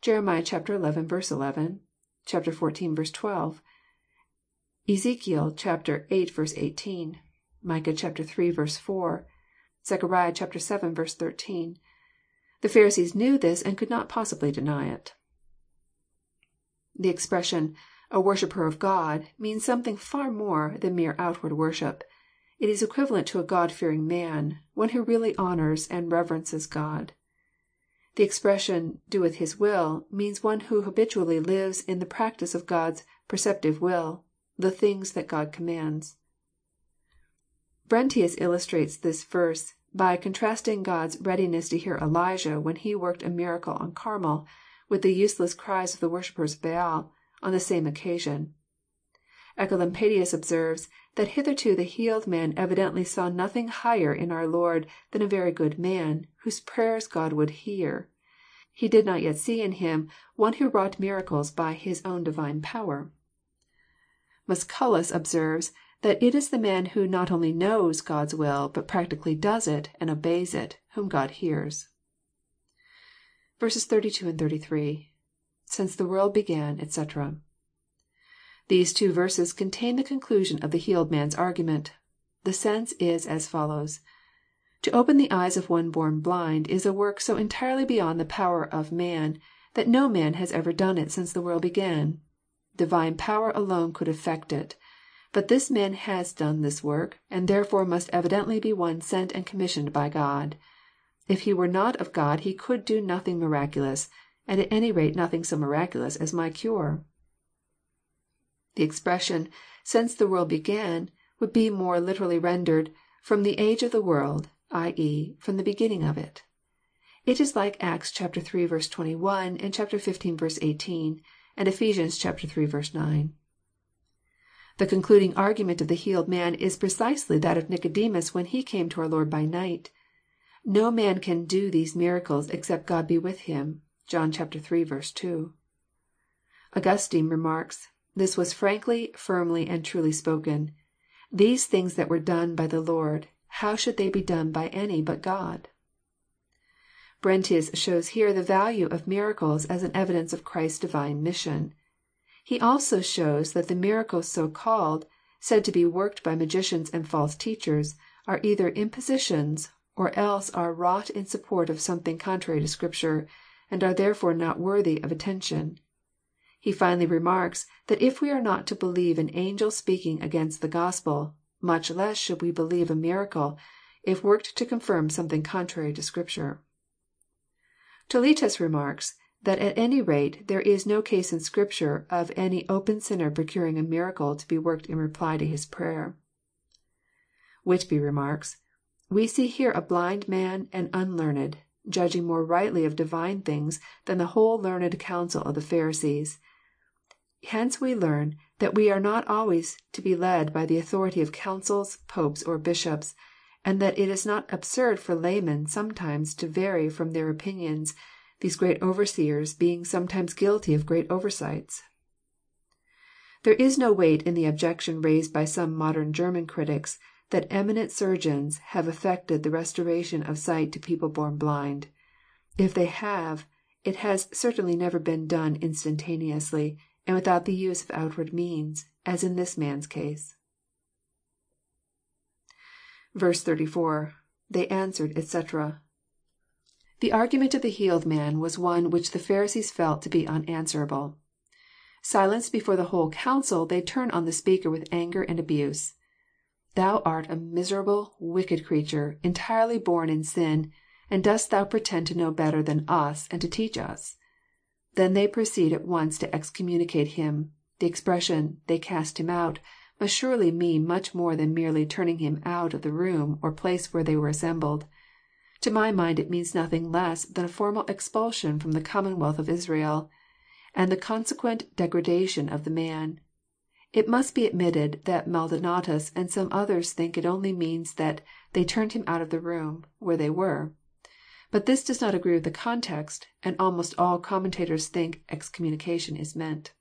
Jeremiah xi. 11, verse eleven; chapter 14, verse 12, Ezekiel viii. 18, Micah iii. 4, Zechariah vii. 13. The Pharisees knew this and could not possibly deny it. The expression, a worshipper of God," means something far more than mere outward worship. It is equivalent to a God fearing man, one who really honours and reverences God. The expression, doeth His will," means one who habitually lives in the practice of God's preceptive will, the things that God commands. Brentius illustrates this verse by contrasting God's readiness to hear Elijah when he worked a miracle on Carmel, with the useless cries of the worshippers of Baal on the same occasion. Ecolampadius observes that hitherto the healed man evidently saw nothing higher in our Lord than a very good man, whose prayers God would hear. He did not yet see in Him one who wrought miracles by His own divine power. Musculus observes that it is the man who not only knows God's will, but practically does it and obeys it, whom God hears. 32, 33. — [Since the world began, etc. These two verses contain the conclusion of the healed man's argument. The sense is as follows :— To open the eyes of one born blind is a work so entirely beyond the power of man, that no man has ever done it since the world began. Divine power alone could effect it. But this man has done this work, and therefore must evidently be one sent and commissioned by God. If he were not of God he could do nothing miraculous, and at any rate nothing so miraculous as my cure." The expression, " since the world began," would be more literally rendered, " from the age of the world," i.e., from the beginning of it. It is like Acts iii. 21, and xv. 18, and Ephes. iii. 9. The concluding argument of the healed man is precisely that of Nicodemus when he came to our Lord by night. " No man can do these miracles except God be with him." (John iii. 2.) Augustine remarks :" This was frankly, firmly, and truly spoken. These things that were done by the Lord, how should they be done by any but God?" Brentius shows here the value of miracles as an evidence of Christ's Divine mission. He also shows that the miracles so called, said to be worked by magicians and false teachers, are either impositions, or else are wrought in support of something contrary to Scripture, and are therefore not worthy of attention. He finally remarks, that if we are not to believe an angel speaking against the Gospel, much less should we believe a miracle, if worked to confirm something contrary to Scripture. Toletus remarks, that at any rate there is no case in Scripture of any open sinner procuring a miracle to be worked in reply to his prayer. Whitby remarks :" We see here a blind man and unlearned, judging more rightly of divine things than the whole learned council of the Pharisees. Hence we learn that we are not always to be led by the authority of councils, popes, or bishops, and that it is not absurd for laymen sometimes to vary from their opinions these great overseers being sometimes guilty of great oversights." There is no weight in the objection raised by some modern German critics, that eminent surgeons have effected the restoration of sight to people born blind. If they have, it has certainly never been done instantaneously, and without the use of outward means, as in this man's case. Verse 34. — [They answered, etc.'] The argument of the healed man was one which the Pharisees felt to be unanswerable. Silenced before the whole council, they turn on the speaker with anger and abuse. " Thou art a miserable, wicked creature, entirely born in sin, and dost thou pretend to know better than us, and to teach us?" Then they proceed at once to excommunicate him. The expression, " they cast him out," must surely mean much more than merely turning him out of the room or place where they were assembled. To my mind it means nothing less than a formal expulsion from the commonwealth of Israel, and the consequent degradation of the man. It must be admitted that Maldonatus and some others think it only means that " they turned him out of the room " where they were. But this does not agree with the context, and almost all commentators think excommunication is meant.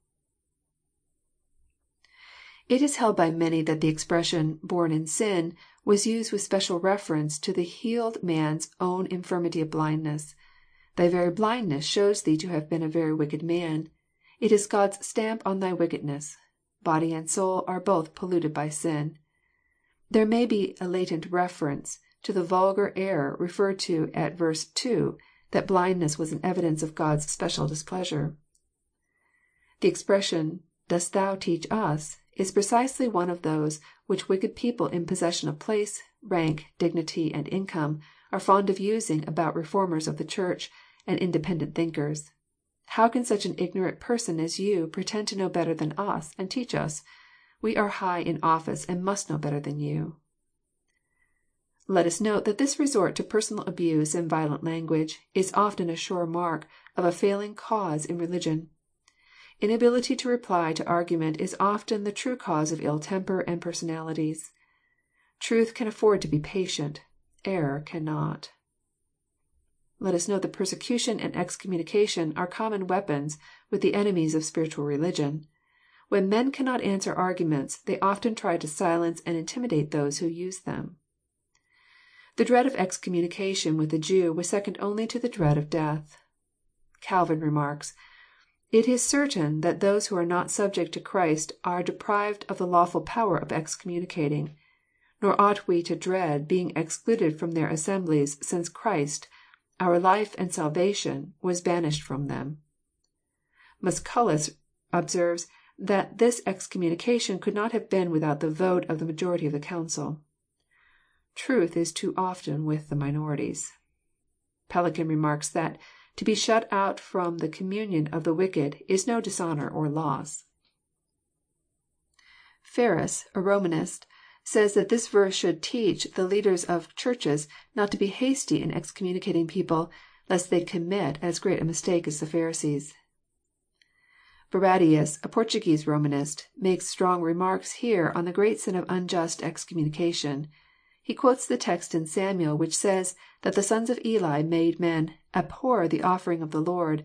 It is held by many that the expression, " born in sin," was used with special reference to the healed man's own infirmity of blindness. Thy very blindness shows thee to have been a very wicked man. It is God's stamp on thy wickedness. Body and soul are both polluted by sin. There may be a latent reference to the vulgar error referred to at verse 2, that blindness was an evidence of God's special displeasure. The expression, " Dost thou teach us?" is precisely one of those which wicked people in possession of place, rank, dignity, and income, are fond of using about reformers of the Church, and independent thinkers. How can such an ignorant person as you pretend to know better than us, and teach us? We are high in office, and must know better than you." Let us note that this resort to personal abuse and violent language is often a sure mark of a failing cause in religion. Inability to reply to argument is often the true cause of ill temper and personalities. Truth can afford to be patient: error cannot. Let us note that persecution and excommunication are common weapons with the enemies of spiritual religion. When men cannot answer arguments, they often try to silence and intimidate those who use them. The dread of excommunication with the Jew was second only to the dread of death. Calvin remarks It is certain that those who are not subject to Christ are deprived of the lawful power of excommunicating; nor ought we to dread being excluded from their assemblies since Christ, our life and salvation, was banished from them. Musculus observes that this excommunication could not have been without the vote of the majority of the council. Truth is too often with the minorities. Pellican remarks that to be shut out from the communion of the wicked is no dishonour or loss. Ferus, a Romanist, says that this verse should teach the leaders of Churches not to be hasty in excommunicating people, lest they commit as great a mistake as the Pharisees. Barradius, a Portuguese Romanist, makes strong remarks here on the great sin of unjust excommunication. He quotes the text in Samuel which says that the sons of Eli made men abhor the offering of the Lord,"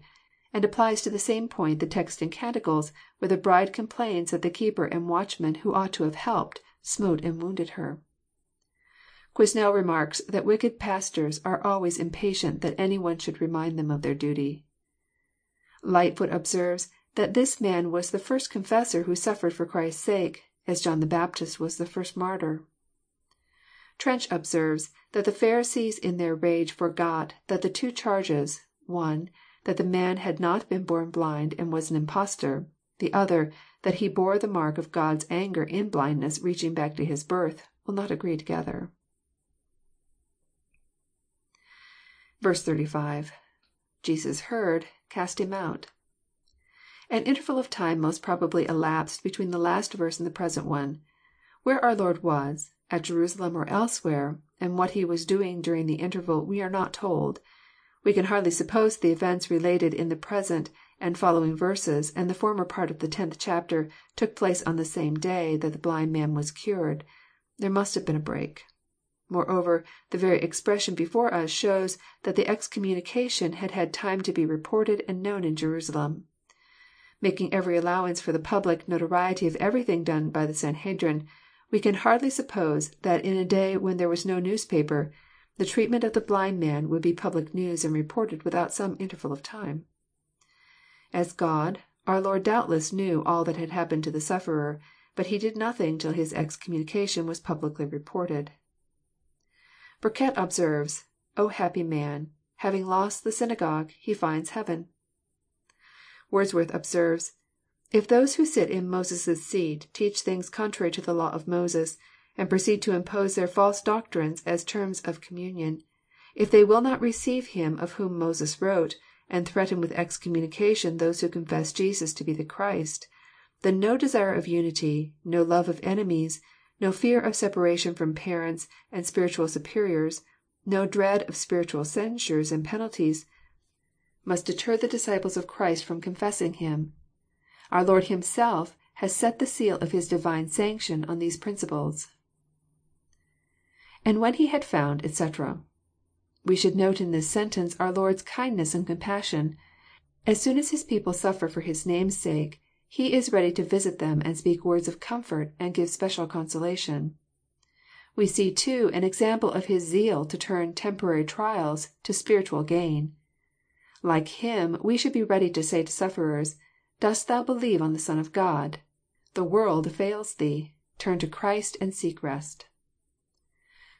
and applies to the same point the text in Canticles, where the bride complains that the keeper and watchman who ought to have helped, smote and wounded her. Quesnel remarks that wicked pastors are always impatient that any one should remind them of their duty. Lightfoot observes that this man was the first confessor who suffered for Christ's sake, as John the Baptist was the first martyr. Trench observes that the Pharisees in their rage forgot that the two charges, one, that the man had not been born blind and was an impostor; the other, that he bore the mark of God's anger in blindness reaching back to his birth, will not agree together. 35. — [Jesus heard...cast him out.] An interval of time most probably elapsed between the last verse and the present one. Where our Lord was, at Jerusalem or elsewhere, and what He was doing during the interval, we are not told. We can hardly suppose the events related in the present and following verses and the former part of the tenth chapter took place on the same day that the blind man was cured. There must have been a break. Moreover, the very expression before us shows that the excommunication had had time to be reported and known in Jerusalem. Making every allowance for the public notoriety of everything done by the Sanhedrim, we can hardly suppose that in a day when there was no newspaper, the treatment of the blind man would be public news and reported without some interval of time. As God, our Lord doubtless knew all that had happened to the sufferer, but He did nothing till his excommunication was publicly reported. Burkitt observes, O happy man, having lost the synagogue, he finds heaven." Wordsworth observes, if those who sit in Moses' seat teach things contrary to the law of Moses, and proceed to impose their false doctrines as terms of communion, if they will not receive Him of whom Moses wrote, and threaten with excommunication those who confess Jesus to be the Christ, then no desire of unity, no love of enemies, no fear of separation from parents and spiritual superiors, no dread of spiritual censures and penalties, must deter the disciples of Christ from confessing Him. Our Lord Himself has set the seal of His Divine sanction on these principles. [^And when He had found, etc.'] We should note in this sentence our Lord's kindness and compassion. As soon as His people suffer for His name's sake, He is ready to visit them and speak words of comfort and give special consolation. We see, too, an example of His zeal to turn temporary trials to spiritual gain. Like Him, we should be ready to say to sufferers, Dost thou believe on the Son of God? The world fails thee. Turn to Christ and seek rest."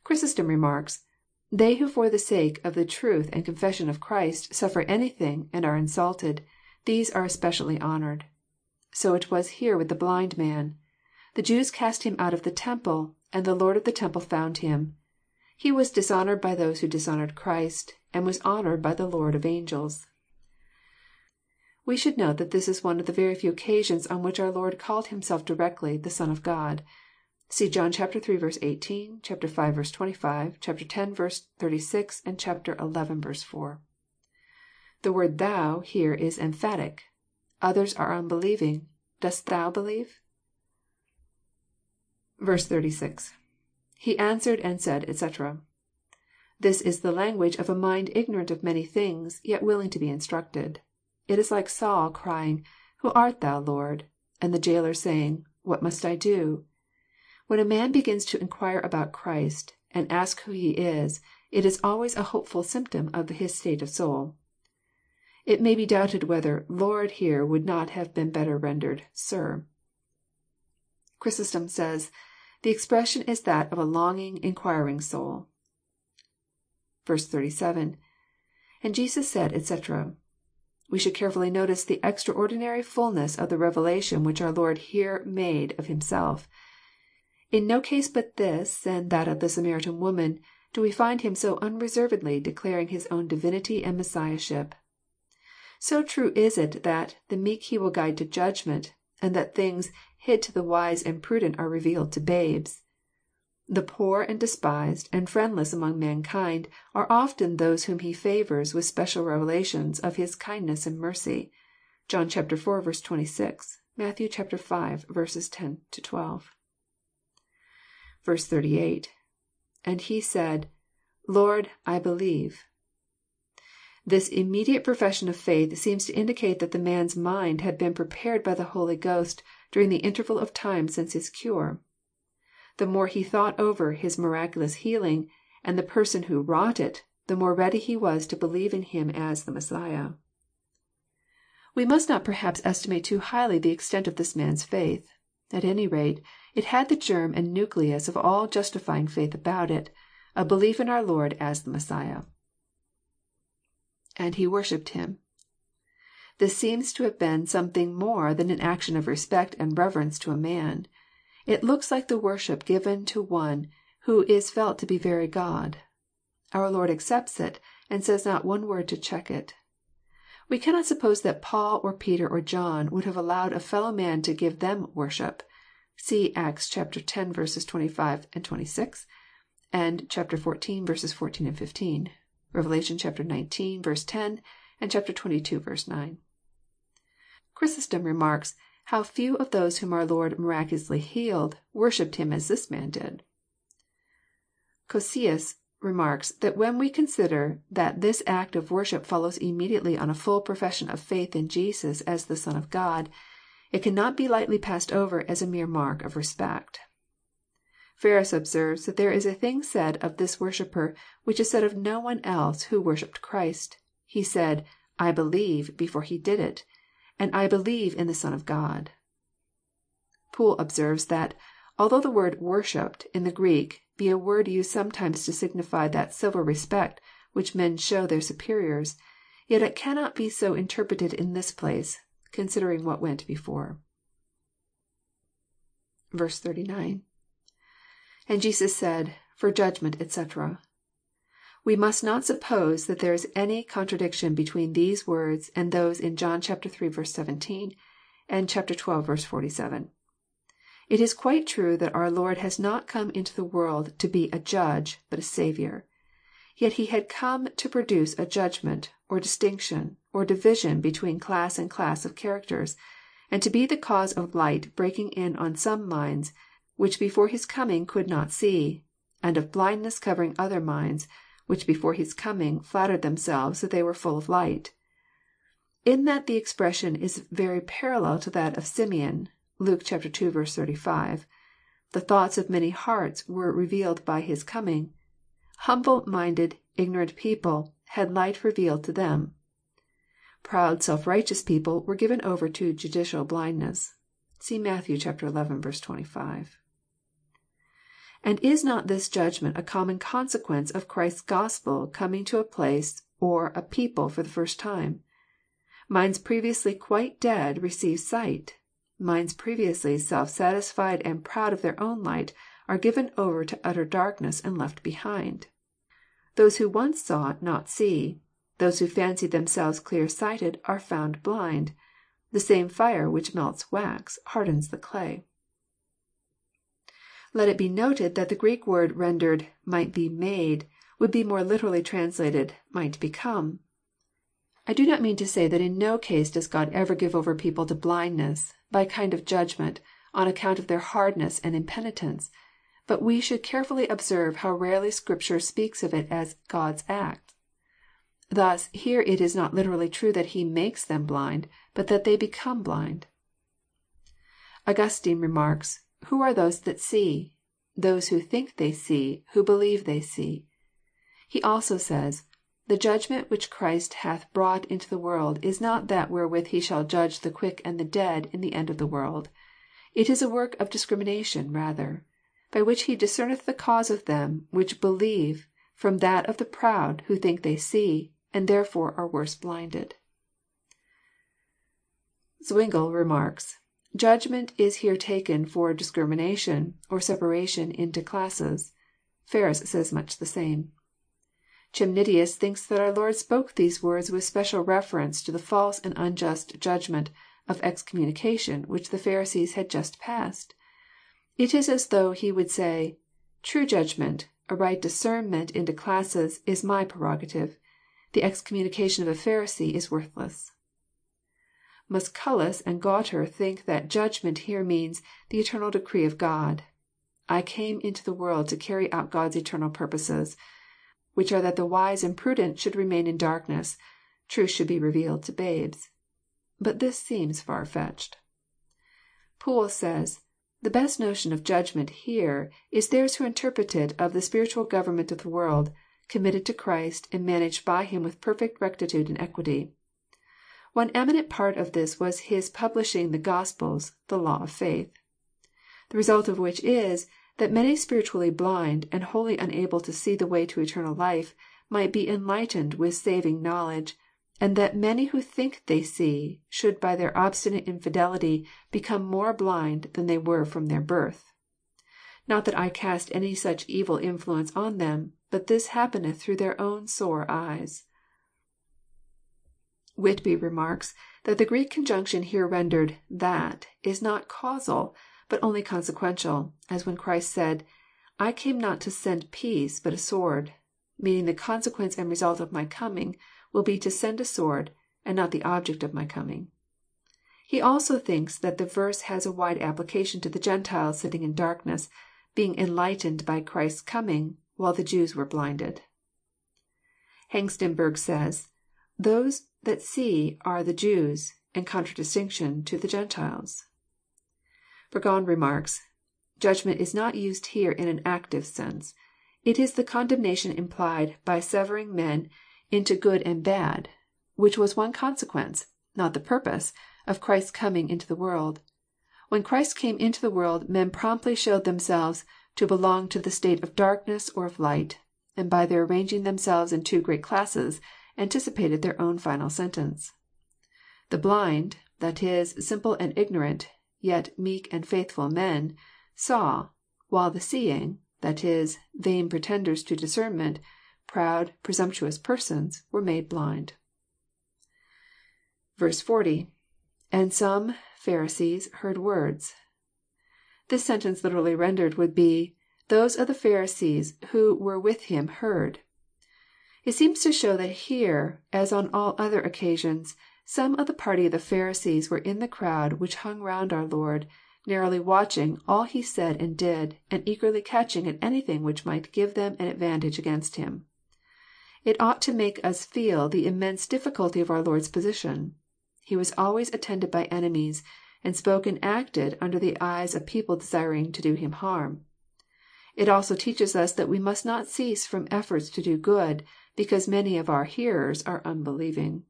Chrysostom remarks, " They who for the sake of the truth and confession of Christ suffer anything, and are insulted, these are especially honoured. So it was here with the blind man. The Jews cast him out of the temple, and the Lord of the temple found him. He was dishonoured by those who dishonoured Christ, and was honoured by the Lord of angels." We should note that this is one of the very few occasions on which our Lord called Himself directly the Son of God. (See John iii. 18, ch. v. 25, ch. x. 36, and ch. xi. 4.) The word thou " here is emphatic. Others are unbelieving. Dost thou believe? 86. — [He answered and said, etc.'] This is the language of a mind ignorant of many things, yet willing to be instructed. It is like Saul crying, Who art thou, Lord? and the jailer saying, What must I do? When a man begins to inquire about Christ, and ask who He is, it is always a hopeful symptom of his state of soul. It may be doubted whether Lord " here would not have been better rendered " Sir." Chrysostom says, " The expression is that of a longing, inquiring soul." 87. — [^And Jesus said, etc.'] We should carefully notice the extraordinary fulness of the revelation which our Lord here made of Himself. In no case but this and that of the Samaritan woman do we find Him so unreservedly declaring His own divinity and Messiahship. So true is it that " the meek He will guide to judgment," and that things " hid to the wise and prudent are revealed to babes." The poor and despised and friendless among mankind are often those whom He favours with special revelations of His kindness and mercy. (John iv. 26; Matt. v. 10 — 12.) 38. — [And he said, Lord, I believe.'] This immediate profession of faith seems to indicate that the man's mind had been prepared by the Holy Ghost during the interval of time since his cure. The more he thought over his miraculous healing, and the Person who wrought it, the more ready he was to believe in Him as the Messiah. We must not perhaps estimate too highly the extent of this man's faith. At any rate, it had the germ and nucleus of all justifying faith about it, — a belief in our Lord as the Messiah. [^And he worshipped him.'] This seems to have been something more than an action of respect and reverence to a man. It looks like the worship given to One who is felt to be very God. Our Lord accepts it, and says not one word to check it. We cannot suppose that Paul or Peter or John would have allowed a fellow man to give them worship. (See Acts x. 25, and 26; and xiv. 14, and 15; Rev. xix. 10; and xxii. 9.) Chrysostom remarks how few of those whom our Lord miraculously healed, worshipped Him as this man did. Cocceius remarks that when we consider that this act of worship follows immediately on a full profession of faith in Jesus as the Son of God, it cannot be lightly passed over as a mere mark of respect. Ferus observes that there is a thing said of this worshipper which is said of no one else who worshipped Christ. He said, " I believe," before he did it, and I believe in the Son of God." Poole observes that, although the word worshipped," in the Greek, be a word used sometimes to signify that civil respect which men show their superiors, yet it cannot be so interpreted in this place, considering what went before. 89. — [And Jesus said. For judgment, etc.'] We must not suppose that there is any contradiction between these words and those in John iii. 17, and xii. 47. It is quite true that our Lord has not come into the world to be a Judge, but a Saviour. Yet He had come to produce a judgment, or distinction, or division between class and class of characters, and to be the cause of light breaking in on some minds which before His coming could not see, and of blindness covering other minds, which before His coming flattered themselves that they were full of light. In that the expression is very parallel to that of Simeon, (Luke ii. 35,) the thoughts of many hearts were revealed by His coming. Humble minded, ignorant people had light revealed to them. Proud, self righteous people were given over to judicial blindness. (See Matt. xi. 25.) And is not this judgment a common consequence of Christ's Gospel coming to a place or a people for the first time? Minds previously quite dead receive sight. Minds previously self satisfied and proud of their own light are given over to utter darkness and left behind. Those who once saw not see. Those who fancied themselves clear sighted are found blind. The same fire which melts wax hardens the clay. Let it be noted that the Greek word rendered " might be made," would be more literally translated " might become." I do not mean to say that in no case does God ever give over people to blindness, by a kind of judgment, on account of their hardness and impenitence. But we should carefully observe how rarely Scripture speaks of it as God's act. Thus here it is not literally true that He makes them blind, but that they become blind. Augustine remarks, Who are those that see? Those who think they see, who believe they see." He also says, The judgment which Christ hath brought into the world is not that wherewith He shall judge the quick and the dead in the end of the world. It is a work of discrimination rather, by which He discerneth the cause of them which believe from that of the proud who think they see, and therefore are worse blinded." Zwingle remarks :" Judgment is here taken for discrimination, or separation into classes." Ferus says much the same. Chemnitius thinks that our Lord spoke these words with special reference to the false and unjust judgment of excommunication which the Pharisees had just passed. It is as though He would say, " True judgment, a right discernment into classes, is My prerogative. The excommunication of a Pharisee is worthless." Musculus and Gualter think that judgment" here means the eternal decree of God. I came into the world to carry out God's eternal purposes, which are that the wise and prudent should remain in darkness, truth should be revealed to babes. But this seems far fetched. Poole says, " The best notion of judgment here is theirs who interpret it of the spiritual government of the world, committed to Christ, and managed by Him with perfect rectitude and equity. One eminent part of this was His publishing the Gospels, the law of faith. The result of which is, that many spiritually blind, and wholly unable to see the way to eternal life, might be enlightened with saving knowledge, and that many who think they see, should by their obstinate infidelity become more blind than they were from their birth. Not that I cast any such evil influence on them, but this happeneth through their own sore eyes." Whitby remarks that the Greek conjunction here rendered " that " is not causal, but only consequential, as when Christ said, " I came not to send peace, but a sword," meaning the consequence and result of my coming will be to send a sword, and not the object of my coming. He also thinks that the verse has a wide application to the Gentiles sitting in darkness, being enlightened by Christ's coming, while the Jews were blinded. Hengstenberg says, " Those that see are the Jews, in contradistinction to the Gentiles." Burgon remarks :" Judgment is not used here in an active sense. It is the condemnation implied by severing men into good and bad, which was one consequence, not the purpose, of Christ's coming into the world. When Christ came into the world men promptly showed themselves to belong to the state of darkness or of light, and by their arranging themselves in two great classes, anticipated their own final sentence. The blind, that is, simple and ignorant, yet meek and faithful men, saw, while the seeing, that is, vain pretenders to discernment, proud, presumptuous persons, were made blind. 40. — [And some Pharisees heard words.] This sentence literally rendered would be, " Those of the Pharisees who were with Him heard." It seems to show that here, as on all other occasions, some of the party of the Pharisees were in the crowd which hung round our Lord, narrowly watching all He said and did, and eagerly catching at anything which might give them an advantage against Him. It ought to make us feel the immense difficulty of our Lord's position. He was always attended by enemies, and spoke and acted under the eyes of people desiring to do Him harm. It also teaches us that we must not cease from efforts to do good, because many of our hearers are unbelieving.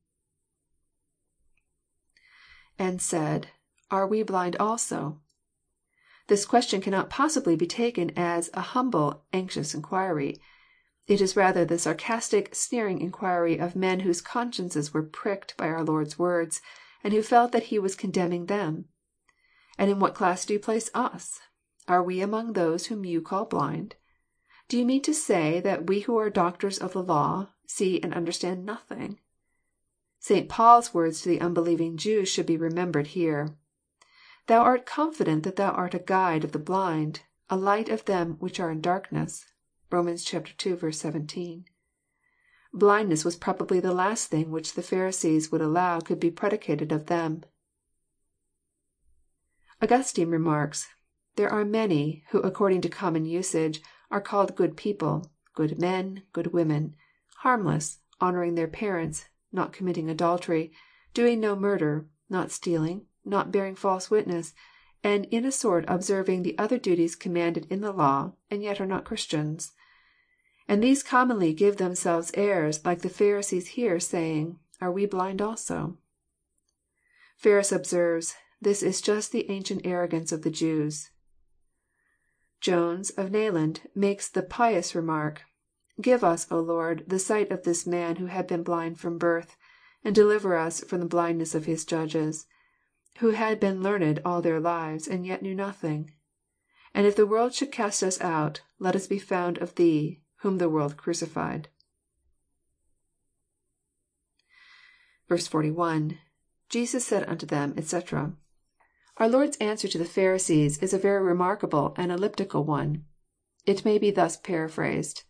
[^And said, Are we blind also?"] This question cannot possibly be taken as a humble, anxious inquiry. It is rather the sarcastic, sneering inquiry of men whose consciences were pricked by our Lord's words, and who felt that He was condemning them. And in what class do you place us? Are we among those whom you call blind? Do you mean to say that we who are doctors of the law see and understand nothing? St. Paul's words to the unbelieving Jews should be remembered here. " Thou art confident that thou art a guide of the blind, a light of them which are in darkness." (Rom. ii. 17.) Blindness was probably the last thing which the Pharisees would allow could be predicated of them. Augustine remarks :" There are many, who according to common usage are called good people, good men, good women, harmless, honouring their parents, not committing adultery, doing no murder, not stealing, not bearing false witness, and in a sort observing the other duties commanded in the law, and yet are not Christians. And these commonly give themselves airs like the Pharisees here, saying, Are we blind also? Ferus observes, This is just the ancient arrogance of the Jews. Jones, of Nayland, makes the pious remark, Give us, O Lord, the sight of this man who had been blind from birth, and deliver us from the blindness of his judges, who had been learned all their lives, and yet knew nothing. And if the world should cast us out, let us be found of thee, whom the world crucified. 41. — [Jesus said unto them, etc.'] Our Lord's answer to the Pharisees is a very remarkable and elliptical one. It may be thus paraphrased :"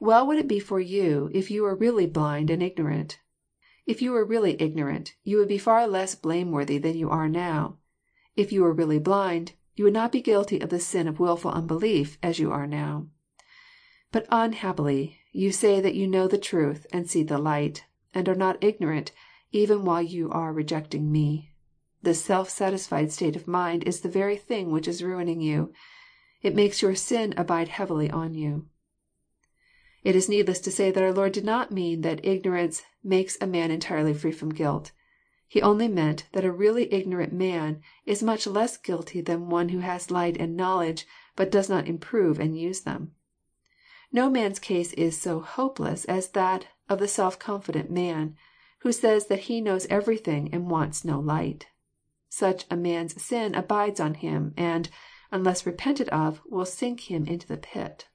Well would it be for you if you were really blind and ignorant. If you were really ignorant, you would be far less blameworthy than you are now. If you were really blind, you would not be guilty of the sin of wilful unbelief, as you are now. But unhappily you say that you know the truth, and see the light, and are not ignorant, even while you are rejecting Me. This self satisfied state of mind is the very thing which is ruining you. It makes your sin abide heavily on you." It is needless to say that our Lord did not mean that ignorance makes a man entirely free from guilt. He only meant that a really ignorant man is much less guilty than one who has light and knowledge, but does not improve and use them. No man's case is so hopeless as that of the self confident man, who says that he knows everything and wants no light. Such a man's sin abides on him, and, unless repented of, will sink him into the pit.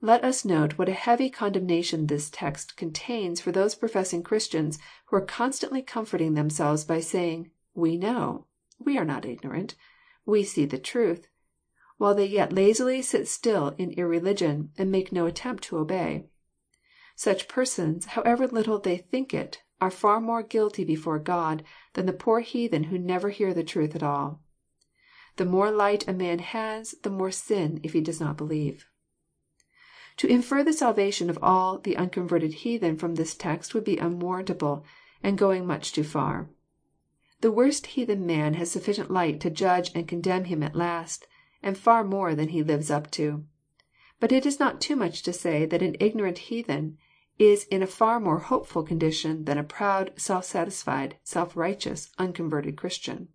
Let us note what a heavy condemnation this text contains for those professing Christians who are constantly comforting themselves by saying, " We know," — "We are not ignorant," — "We see the truth," while they yet lazily sit still in irreligion, and make no attempt to obey. Such persons, however little they think it, are far more guilty before God than the poor heathen who never hear the truth at all. The more light a man has, the more sin if he does not believe. To infer the salvation of all the unconverted heathen from this text would be unwarrantable, and going much too far. The worst heathen man has sufficient light to judge and condemn him at last, and far more than he lives up to. But it is not too much to say that an ignorant heathen is in a far more hopeful condition than a proud, self satisfied, self righteous, unconverted Christian.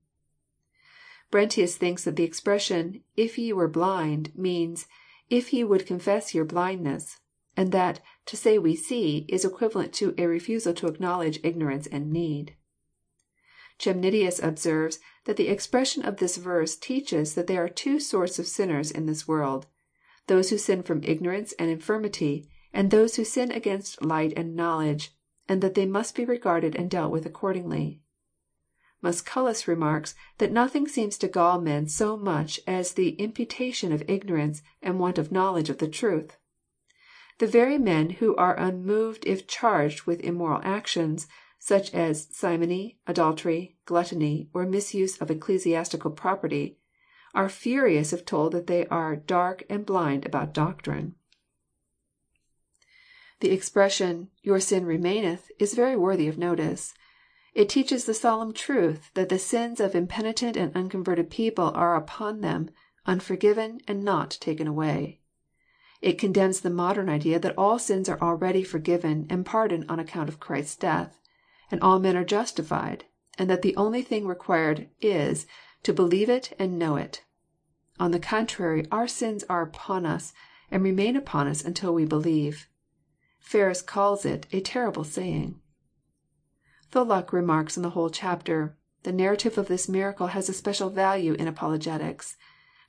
Brentius thinks that the expression, " If ye were blind," means, if ye would confess your blindness, and that to say we see is equivalent to a refusal to acknowledge ignorance and need. Chemnitius observes that the expression of this verse teaches that there are two sorts of sinners in this world, those who sin from ignorance and infirmity, and those who sin against light and knowledge, and that they must be regarded and dealt with accordingly. Musculus remarks that nothing seems to gall men so much as the imputation of ignorance and want of knowledge of the truth. The very men who are unmoved if charged with immoral actions, such as simony, adultery, gluttony, or misuse of ecclesiastical property, are furious if told that they are dark and blind about doctrine. The expression, Your sin remaineth," is very worthy of notice. It teaches the solemn truth that the sins of impenitent and unconverted people are upon them, unforgiven, and not taken away. It condemns the modern idea that all sins are already forgiven and pardoned on account of Christ's death, and all men are justified, and that the only thing required is, to believe it and know it. On the contrary, our sins are upon us, and remain upon us until we believe. Ferus calls it a terrible saying." Tholuck remarks on the whole chapter, " The narrative of this miracle has a special value in apologetics.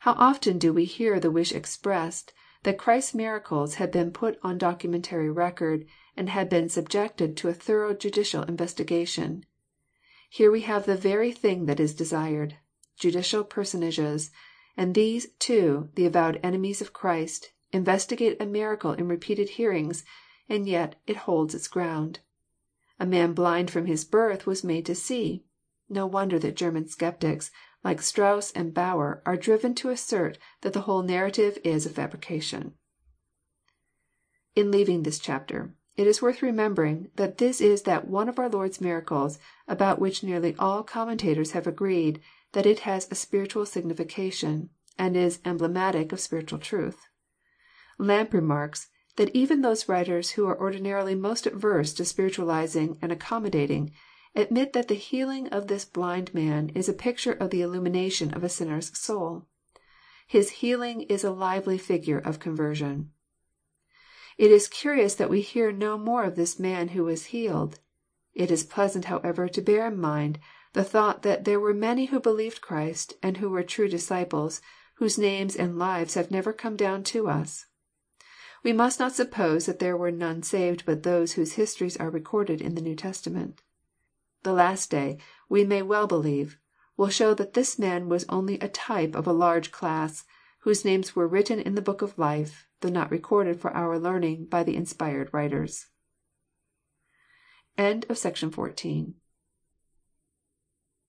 How often do we hear the wish expressed, that Christ's miracles had been put on documentary record, and had been subjected to a thorough judicial investigation. Here we have the very thing that is desired, judicial personages, and these, too, the avowed enemies of Christ, investigate a miracle in repeated hearings, and yet it holds its ground. A man blind from his birth was made to see. No wonder that German sceptics, like Strauss and Bauer, are driven to assert that the whole narrative is a fabrication. In leaving this chapter, it is worth remembering that this is that one of our Lord's miracles about which nearly all commentators have agreed that it has a spiritual signification, and is emblematic of spiritual truth. Lampe remarks, that even those writers who are ordinarily most averse to spiritualizing and accommodating, admit that the healing of this blind man is a picture of the illumination of a sinner's soul. His healing is a lively figure of conversion. It is curious that we hear no more of this man who was healed. It is pleasant, however, to bear in mind the thought that there were many who believed Christ, and who were true disciples, whose names and lives have never come down to us. We must not suppose that there were none saved but those whose histories are recorded in the New Testament. The last day, we may well believe, will show that this man was only a type of a large class, whose names were written in the book of life, though not recorded for our learning by the inspired writers.